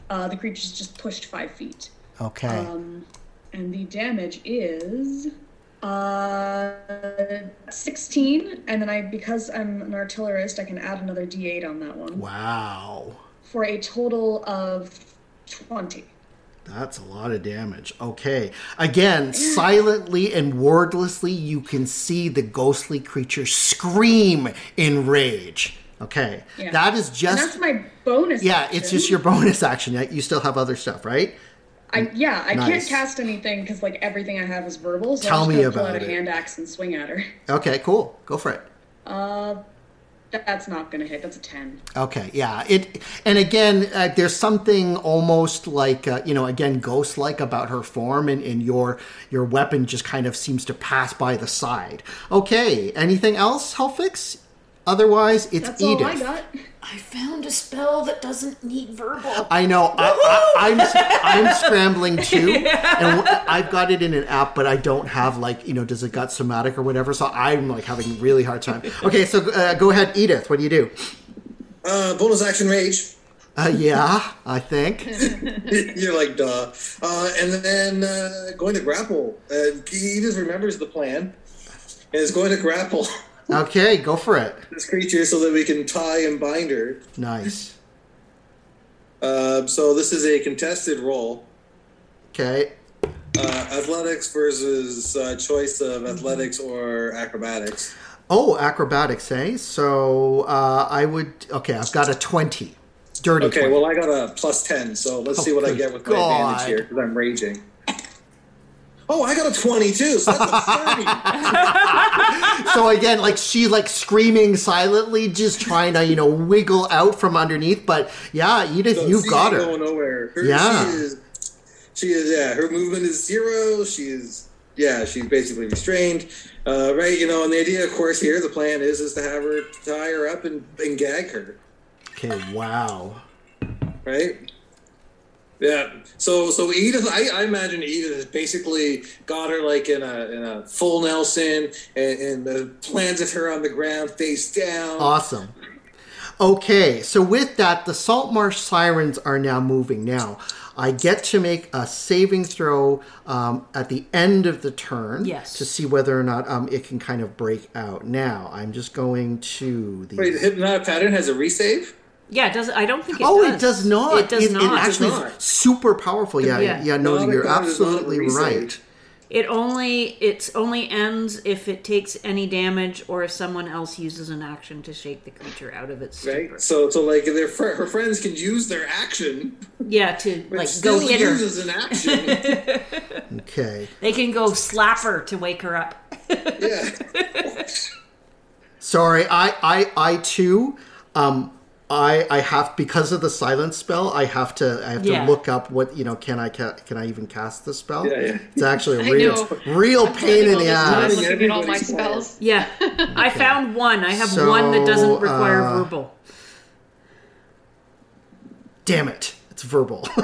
uh, the creature's just pushed five feet. Okay. Um, and the damage is uh, 16, and then I because I'm an artillerist, I can add another d8 on that one wow, for a total of 20. That's a lot of damage. Okay, again, silently and wordlessly, you can see the ghostly creature scream in rage. Okay, Yeah. that is And just that's my bonus. yeah. action. It's just your bonus action. You still have other stuff, right? I yeah, I Nice. can't cast anything because like everything I have is verbal. So Tell I'm just me gonna pull about out a hand axe and swing at her. Okay, cool. Go for it. Uh, that's not gonna hit. That's a 10. Okay, yeah. It and again, uh, there's something almost like uh, you know, again, ghost-like about her form, and, and your your weapon just kind of seems to pass by the side. Okay, anything else, Helfix? Otherwise, it's That's Edith. all I got. I found a spell that doesn't need verbal. I know. I, I, I'm I'm scrambling too, and w- I've got it in an app, but I don't have like you know, does it got somatic or whatever? So I'm like having a really hard time. Okay, so uh, go ahead, Edith. What do you do? Uh, bonus action rage. Uh, yeah, I think. You're like, duh. Uh, and then uh, going to grapple. Uh, Edith remembers the plan and is going to grapple Okay, go for it. this creature so that we can tie and bind her. Nice. Uh, so this is a contested roll. Okay. Uh, athletics versus uh, choice of athletics or acrobatics. Oh, acrobatics, eh? So uh, I would. Okay, I've got a twenty. Dirty. Okay, 20. well I got a plus ten, so let's Oh, see what I get with my God. advantage here because I'm raging. Oh, I got a twenty-two, so that's a thirty. so again, like she like screaming silently, just trying to you know wiggle out from underneath. But yeah, Edith, So you've got her. Going nowhere. Her, Yeah. She is, she is. Yeah. Her movement is zero. She is. Yeah. She's basically restrained. Uh, right. You know. And the idea, of course, here the plan is is to have her tie her up and, and gag her. Okay. Wow. Right. Yeah. So so Edith, I, I imagine Edith has basically got her like in a in a full Nelson and, and uh, planted her on the ground face down. Awesome. Okay, so with that, the salt marsh sirens are now moving. Now, I get to make a saving throw um, at the end of the turn Yes. to see whether or not um, it can kind of break out. Now, I'm just going to the. Wait, the hypnotic pattern has a resave. Yeah, it does. I don't think it oh, does. it does not. It does not. actually It does is not. super powerful. Yeah, yeah. Yeah. no, Hypnotic you're pattern does not absolutely right. It only it's only ends if it takes any damage or if someone else uses an action to shake the creature out of its stupor. Right. So so like their fr- her friends can use their action, Yeah, to like go hit her. uses an action. Okay. They can go slap her to wake her up. yeah. Sorry, I, I, I too, um, I I have because of the silence spell. I have to I have to look up what you know. Can I ca- can I even cast the spell? Yeah, yeah. It's actually a real know. real pain in the ass. looking at all my spells. Yeah, I found one. I have one that doesn't require uh, verbal. Damn it! It's verbal.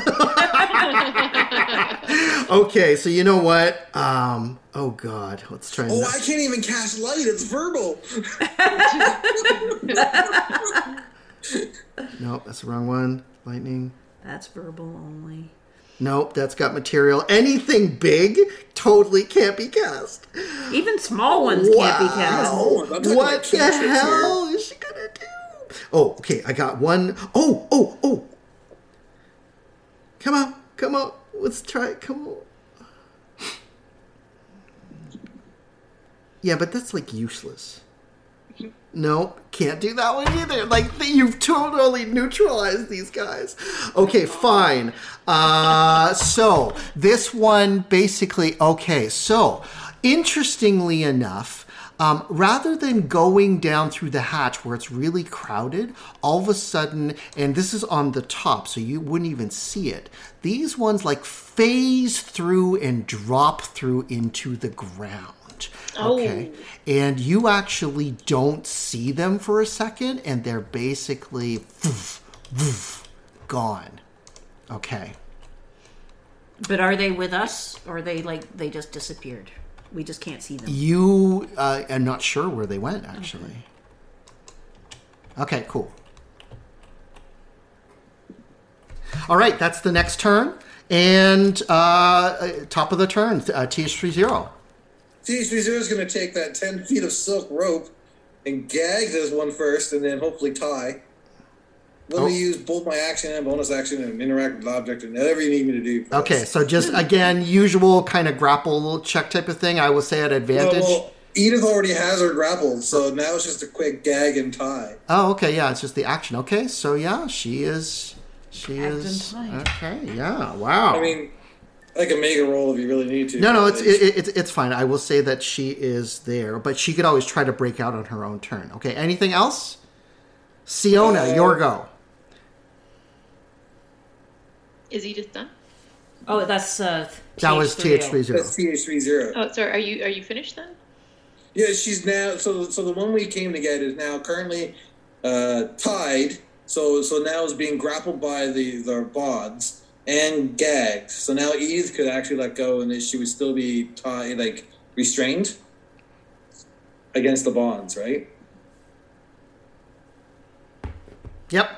okay, so you know what? Um. Oh God, let's try. Oh, not- I can't even cast light. It's verbal. Nope, that's the wrong one. Lightning. That's verbal only. Nope, that's got material. Anything big totally can't be cast. Even small ones can't be cast. Wow. What the hell is she gonna do? Oh, okay, I got one. Oh, oh, oh. Come on, come on. Let's try it. Come on. Yeah, but that's like useless. No, can't do that one either. Like you've totally neutralized these guys. Okay, fine. Uh, so this one basically okay. So interestingly enough, um, rather than going down through the hatch where it's really crowded, all of a sudden, and this is on the top, so you wouldn't even see it. These ones like phase through and drop through into the ground. Okay. And you actually don't see them for a second, and they're basically woof, woof, gone. Okay. But are they with us, or are they like they just disappeared? We just can't see them. You, uh, I'm not sure where they went, actually. Okay, cool. All right, that's the next turn. And uh, uh, top of the turn, uh, TH30. TH30 is going to take that 10 feet of silk rope and gag this one first, and then hopefully tie. Let Oh. me use both my action and bonus action and interact with the object and whatever you need me to do. Okay, this. so just again, usual kind of grapple check type of thing. I will say at advantage. well, Edith already has her grappled, so now it's just a quick gag and tie. Oh, okay, yeah, it's just the action. Okay, so yeah, she is. She Gagged is. Okay, yeah, wow. I mean, I can make a roll if you really need to. no, no, it's it, it's it's fine. I will say that she is there, but she could always try to break out on her own turn. Okay, anything else? Siona, Uh, your go. Is Edith done? Oh, that's uh. That was TH30. TH30. That's TH30. Oh, sorry. Are you are you finished then? Yeah, she's now. So, so the one we came to get is now currently uh, tied. So, so now is being grappled by the the bonds and gagged. So now Edith could actually let go, and she would still be tied, like restrained against the bonds, right? Yep.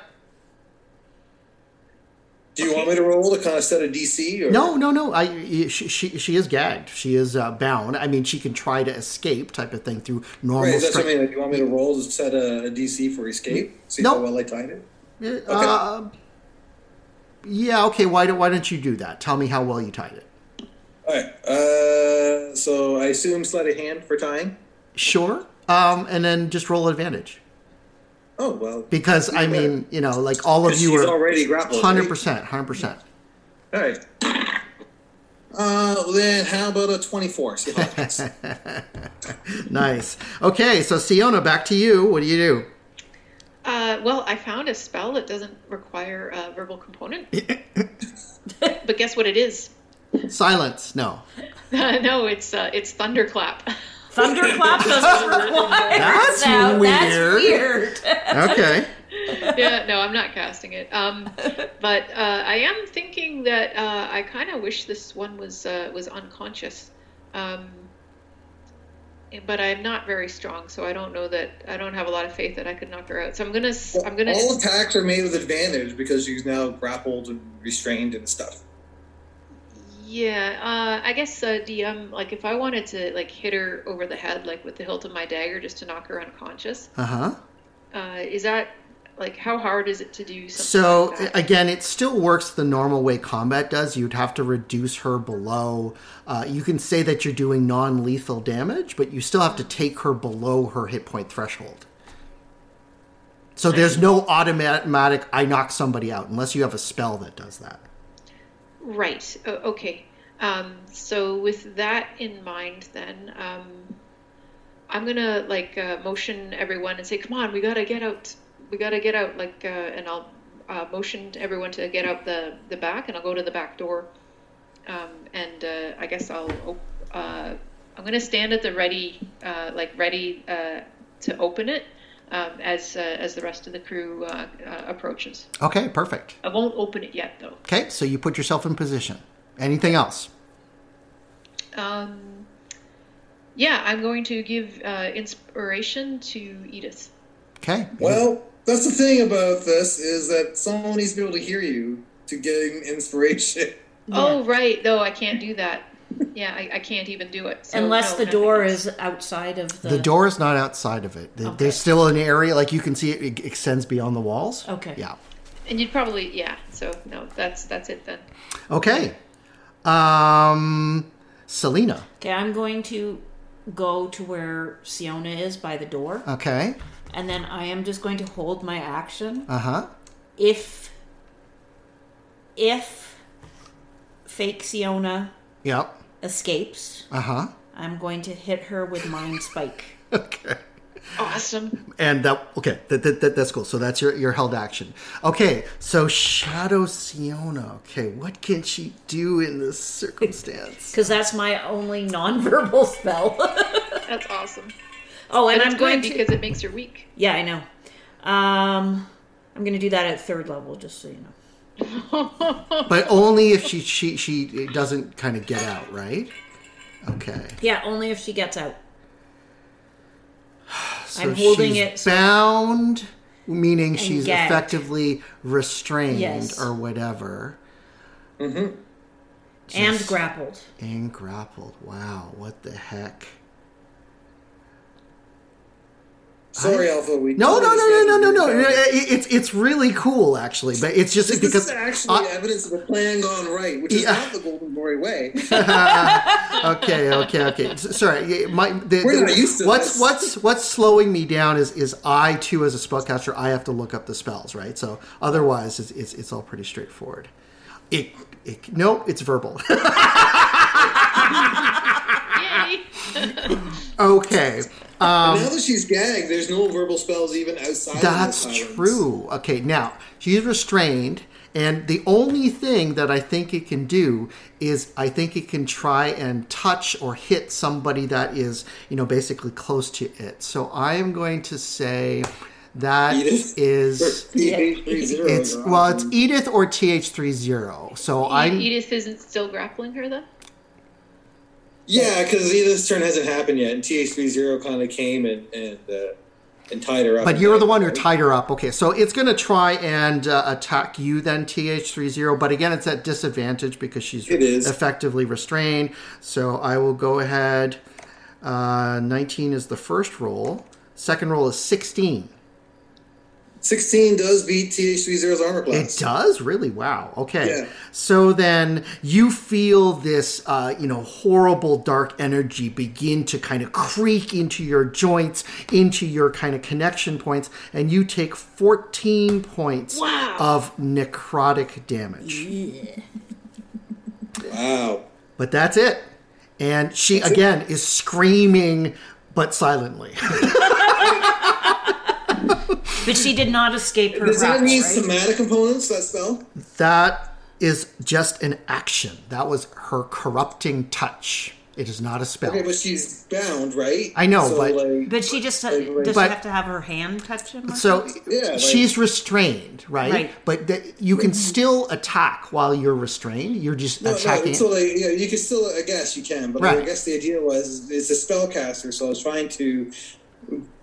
Do you want me to roll to kind of set a DC? Or? No, no, no. I she she, she is gagged. She is uh, bound. I mean, she can try to escape, type of thing, through normal Right, that's what I mean. Like, do you want me to roll to set a, a DC for escape? See Nope. how well I tied it? Uh, yeah. Okay. Why don't Why don't you do that? Tell me how well you tied it. All right. Uh, so I assume sleight of hand for tying. Sure. Um, and then just roll advantage. Oh well. Because I mean, you know, like all of you are already grappled, Hundred right? percent, hundred percent. All right. Uh, then how about a twenty-four? See how. Nice. Okay, so Siona, back to you. What do you do? Uh, well, I found a spell that doesn't require a verbal component. but guess what it is? Silence. No. no, it's uh, it's thunderclap. Thunderclap doesn't require That's sound. weird. That's weird. Okay. yeah, no, I'm not casting it. Um, but uh, I am thinking that uh, I kind of wish this one was uh, was unconscious. Um, but I'm not very strong, so I don't know that I don't have a lot of faith that I could knock her out. So I'm gonna I'm gonna All attacks are made with advantage because she's now grappled and restrained and stuff. Yeah, uh, I guess uh, DM like if I wanted to like hit her over the head like with the hilt of my dagger just to knock her unconscious, Uh huh. uh, is that like how hard is it to do something? So like again, it still works the normal way combat does. You'd have to reduce her below. Uh, you can say that you're doing non-lethal damage, but you still have to take her below her hit point threshold. So there's no automatic I knock somebody out unless you have a spell that does that. Right. O- okay. Um, so with that in mind, then um, I'm gonna like uh, motion everyone and say, "Come on, we gotta get out we got to get out. Like, uh, and I'll uh, motion everyone to get out the the back, and I'll go to the back door. Um, and uh, I guess i'll uh, i'm gonna stand at the ready, uh, like ready uh, to open it um, as uh, as the rest of the crew uh, uh, approaches. Okay, perfect. I won't open it yet, though. Okay, so you put yourself in position. Anything else? Um, yeah, I'm going to give uh, inspiration to Edith. Okay. Well, that's the thing about this is that someone needs to be able to hear you to get inspiration. Oh, right. No, I can't do that. Yeah, I, I can't even do it. So, Unless no, the door is outside of the. The door is not outside of it. There- There's still an area, like you can see it, it extends beyond the walls. Okay. Yeah. And you'd probably yeah. So no, that's that's it then. Okay. Um, Selena. Okay, I'm going to go to where Siona is by the door. Okay. And then I am just going to hold my action. Uh huh. If if fake Siona Yep. escapes, Uh huh. I'm going to hit her with mind spike. Okay. Awesome. And that okay, that, that, that that's cool. So that's your your held action. Okay, so Shadow Siona. Okay, what can she do in this circumstance? Because that's my only nonverbal spell. That's awesome. Oh, and, And I'm going good to. because it makes her weak. Yeah, I know. Um, I'm going to do that at third level, just so you know. but only if she she she doesn't kind of get out, right? Okay. Yeah, only if she gets out. So I'm holding she's it so- bound, meaning And she's gagged. effectively restrained Yes. or whatever. Mm-hmm. and grappled. And grappled. Wow, what the heck? Sorry, Alpha. We No, no, no, totally no, no, no, no. It's it's really cool actually, but it's just This because is actually evidence of a plan gone right, which is Yeah. not the Gold and Glory way. okay, okay, okay. Sorry, my the, We're the- used to what's this. what's what's slowing me down is is I too as a spellcaster I have to look up the spells, right? So otherwise it's it's, it's all pretty straightforward. It, it no, it's verbal. Okay. Um, now that she's gagged, there's no verbal spells even outside. of That's the true. Okay, now she's restrained, and the only thing that I think it can do is I think it can try and touch or hit somebody that is, you know, basically close to it. So I am going to say that Edith? is TH30 it's well, it's. Edith or TH30. So I'm Edith isn't still grappling her though. Yeah, because this turn hasn't happened yet, and TH30 kind of came and and uh, and tied her up. But you're the one who tied her up. Okay, so it's going to try and uh, attack you then, TH30. But again, it's at disadvantage because she's It is. effectively restrained. So I will go ahead. Uh, 19 is the first roll. Second roll is 16. 16 does beat TH30's armor class. It does really. Wow. Okay. Yeah. So then you feel this, uh, you know, horrible dark energy begin to kind of creak into your joints, into your kind of connection points, and you take 14 points Wow. of necrotic damage. Wow. But that's it. And she again is screaming, but silently. But she did not escape her Does that grapple, need right? somatic components, that spell? that is just an action. That was her corrupting touch. It is not a spell. Okay, but she's bound, right? I know, So, but- like, But she just Like, like- does But- she have to have her hand touch him? So? Yeah, like- she's restrained, right? Right. But th- you can still attack while you're restrained. You're just no, attacking. no, so like, yeah, you can still, I guess you can, but Right. I guess the idea was it's a spellcaster, so I was trying to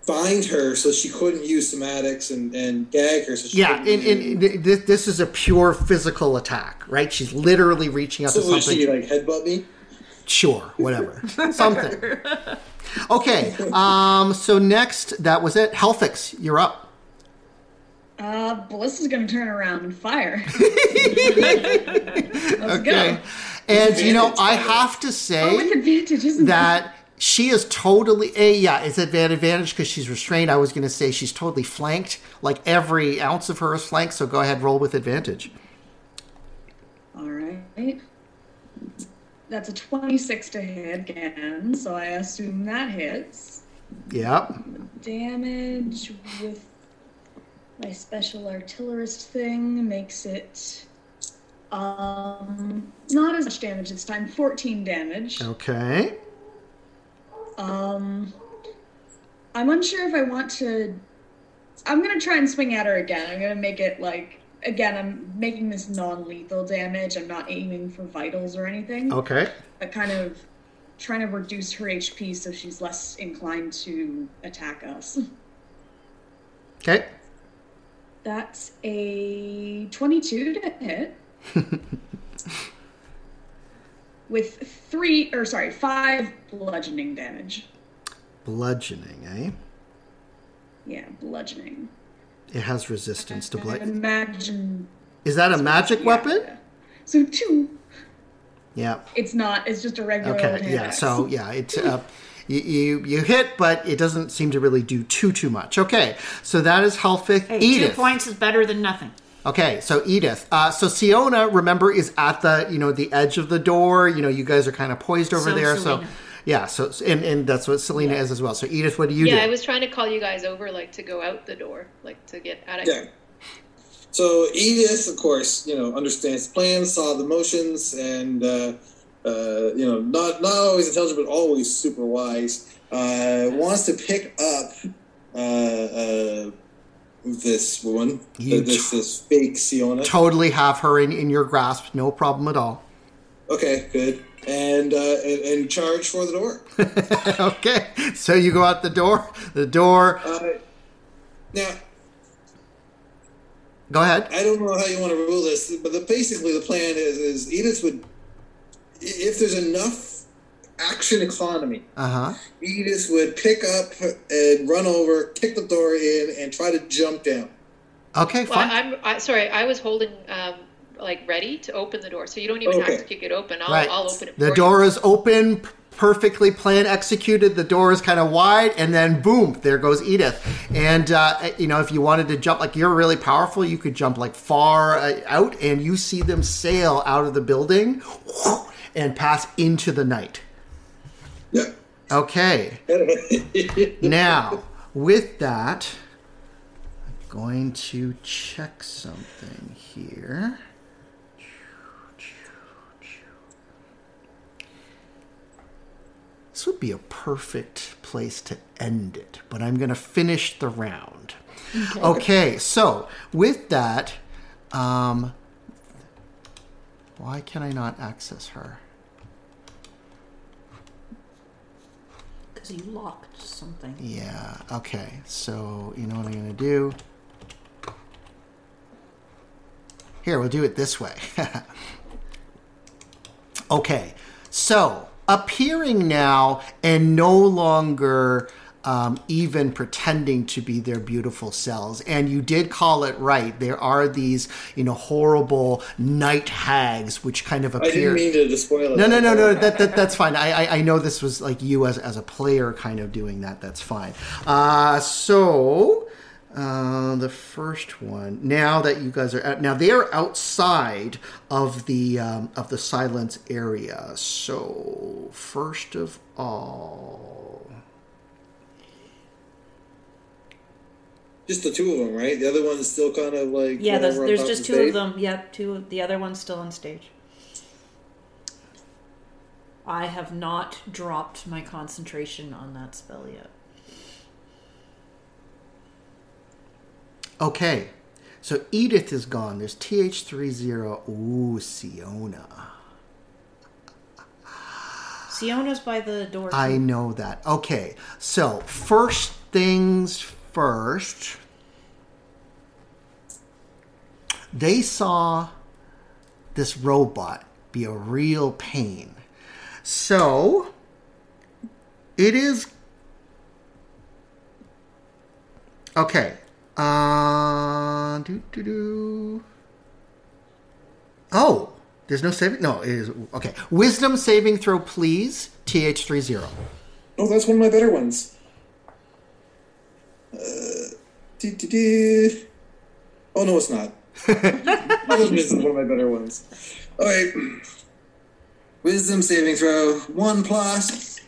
bind her so she couldn't use somatics and, and gag her. So she yeah, and, and, and this, this is a pure physical attack, right? She's literally reaching out so to would something. she like headbutt me? Sure, whatever, something. Okay, um, so next that was it. Helfix, you're up. Uh, Bliss is gonna turn around and fire. Let's Okay, go. and you know I by the way. have to say Oh, with advantage, isn't that she is totally a yeah it's an advantage because she's restrained i was going to say she's totally flanked like every ounce of her is flanked so go ahead roll with advantage All right. That's a 26 to hit again, so I assume that hits. yep Damage with My special artillerist thing makes it um not as much damage this time, 14 damage. Okay. Um I'm unsure if I want to I'm gonna try and swing at her again. I'm gonna make it like again, I'm making this non-lethal damage. I'm not aiming for vitals or anything. Okay. But kind of trying to reduce her HP so she's less inclined to attack us. Okay. That's a 22 to hit. with three, or sorry, five bludgeoning damage. Bludgeoning, eh? Yeah, bludgeoning. It has resistance to I bludgeoning. imagine. Is that a magic weapon? So two. Yeah. It's not. It's just a regular. Okay. Yeah. axe. So yeah, it's uh, you, you you hit, but it doesn't seem to really do too too much. Okay. So that is Helfix. Hey, Edith. two points is better than nothing. Okay, so Edith. Uh, so Siona, remember, is at the you know the edge of the door. You know, you guys are kind of poised over So there. So yeah, so and and that's what Selena is as well. So Edith, what do you yeah, do? I was trying to call you guys over, like to go out the door, like to get out of Yeah. here. So Edith, of course, you know, understands plans, saw the motions, and uh, uh, you know, not not always intelligent, but always super wise. Uh, wants to pick up uh, uh, this one, You this this fake Siona. Totally have her in, in your grasp, no problem at all. Okay, good, and, uh, and and charge for the door. okay, so you go out the door. The door. Uh, now, Go ahead. I don't know how you want to rule this, but the, basically the plan is is Edith would, if there's enough action economy, Uh huh. Edith would pick up and run over, kick the door in, and try to jump down. Okay, Well, I'm I, sorry. I was holding um, like ready to open the door, so you don't even Okay. have to kick it open. I'll, right. I'll open it. The door you. is open, perfectly planned, executed. The door is kind of wide, and then boom, there goes Edith. And uh, you know, if you wanted to jump, like you're really powerful, you could jump like far uh, out, and you see them sail out of the building and pass into the night. Yeah. Okay. now, with that, I'm going to check something here. This would be a perfect place to end it, but I'm going to finish the round. Okay. Okay, so with that, um, why can I not access her? Because you locked something. Yeah, okay. So, you know what I'm going to do? Here, we'll do it this way. okay, so appearing now and no longer um, even pretending to be their beautiful selves. And you did call it right. There are these, you know, horrible night hags which kind of appear. I didn't mean to spoil it. No, no, no, no. That, that that's fine. I, I I know this was like you as as a player kind of doing that. That's fine. Uh, so uh, the first one. Now that you guys are out, now they are outside of the um, of the silence area. So first of all. Just the two of them, right? The other one's still kind of like Yeah, there's, there's just the two stage? of them. Yep, two. The other one's still on stage. I have not dropped my concentration on that spell yet. Okay. So Edith is gone. There's TH30. Ooh, Siona. Siona's by the door. I know that. Okay, so first things first. They saw this robot be a real pain. So it is okay. Uh, do, do, do. Oh, there's no saving. No, it is okay. Wisdom saving throw, please. TH three zero. Oh, that's one of my better ones. Uh. Oh no, it's not. Wisdom is one of my better ones. All right. Wisdom saving throw one plus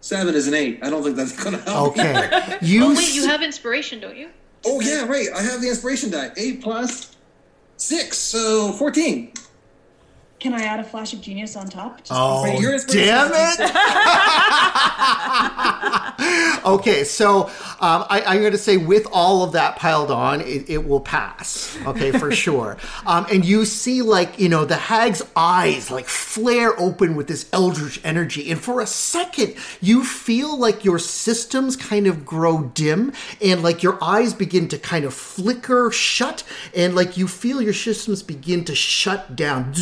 seven is an eight. I don't think that's gonna help. Okay, oh wait, you have inspiration, don't you? Oh yeah, right. I have the inspiration die. Eight plus six, so fourteen. Can I add a flash of genius on top? Just Oh, damn it! okay, so um, I, I'm going to say with all of that piled on, it, it will pass. Okay, for sure. Um, and you see, like you know, the hag's eyes like flare open with this eldritch energy, and for a second, you feel like your systems kind of grow dim, and like your eyes begin to kind of flicker shut, and like you feel your systems begin to shut down.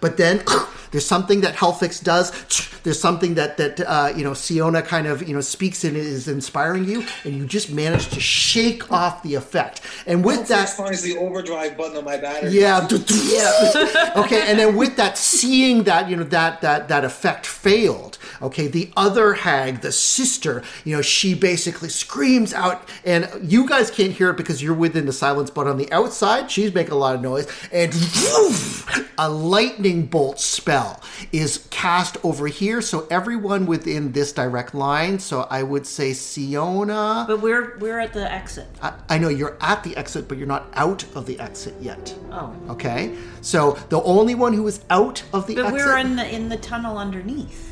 But then there's something that Helfix does. There's something that that uh, you know Siona kind of you know speaks and is inspiring you, and you just manage to shake off the effect. And with that, finds the overdrive button on my battery. yeah, yeah. okay, and then with that, seeing that you know that that that effect failed. Okay, the other hag, the sister, you know, she basically screams out, and you guys can't hear it because you're within the silence. But on the outside, she's making a lot of noise, and woof, a lightning bolt spell is cast over here. So everyone within this direct line. So I would say Siona. But we're we're at the exit. I, I know you're at the exit, but you're not out of the exit yet. Oh. Okay, so the only one who is out of the But exit. we're in the in the tunnel underneath.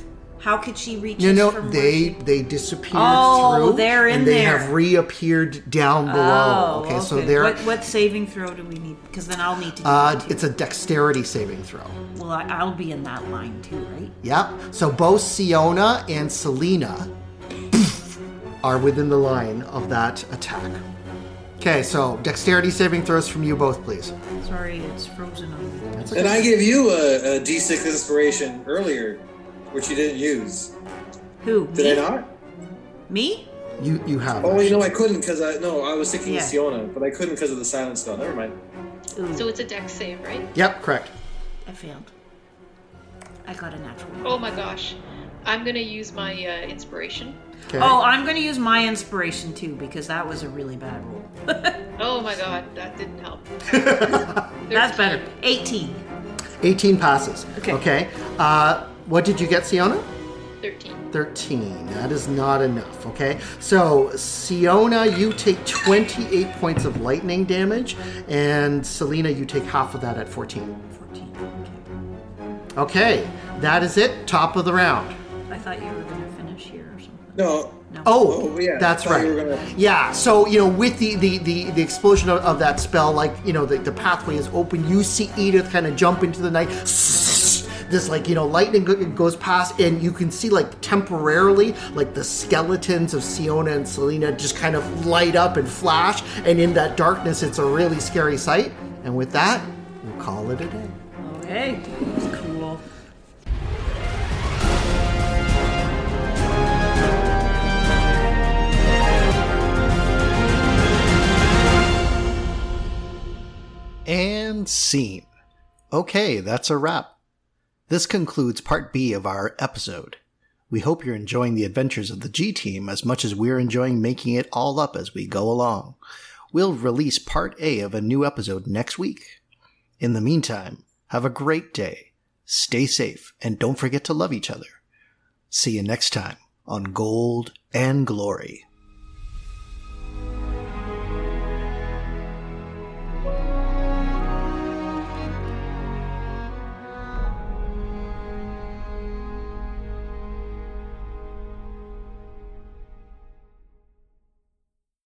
How could she reach no, us no, from they where she... they disappeared Oh, through. they're in and they there. have reappeared down below. Oh, okay, so they're what, what saving throw do we need? Because then I'll need to. Do uh, that too. it's a dexterity saving throw. well, I, I'll be in that line too, right? Yep. So both Siona and Selena are within the line of that attack. Okay, so dexterity saving throws from you both, please. Sorry, it's frozen on me. And I gave you a, a D6 inspiration earlier, which you didn't use. Who? Did me? I not? Me? You you have. Oh, you know I couldn't because I no, I was thinking Yeah. of Siona, but I couldn't because of the silence spell. Never mind. Ooh, So it's a dex save, right? Yep, correct. I failed. I got a natural. one. Oh my gosh. I'm gonna use my uh, inspiration. Okay. Oh, I'm going to use my inspiration too because that was a really bad roll. Oh my god, that didn't help. That's better. 18. 18 passes. Okay. Okay. Uh, what did you get, Siona? 13. 13. That is not enough, okay? So, Siona, you take 28 points of lightning damage, and Selena, you take half of that at 14. 14. Okay. Okay, that is it. Top of the round. I thought you were going to finish here or something. No. No. Oh, Oh, yeah, that's right. you gonna- Yeah, so you know, with the the the, the explosion of, of that spell, like you know, the, the pathway is open. You see Edith kind of jump into the night. This like you know, lightning goes past, and you can see like temporarily, like the skeletons of Siona and Selena just kind of light up and flash. And in that darkness, it's a really scary sight. And with that, we'll call it a day. Okay. That's cool. And scene. Okay, that's a wrap. This concludes part B of our episode. We hope you're enjoying the adventures of the G Team as much as we're enjoying making it all up as we go along. We'll release part A of a new episode next week. In the meantime, have a great day, stay safe, and don't forget to love each other. See you next time on Gold and Glory.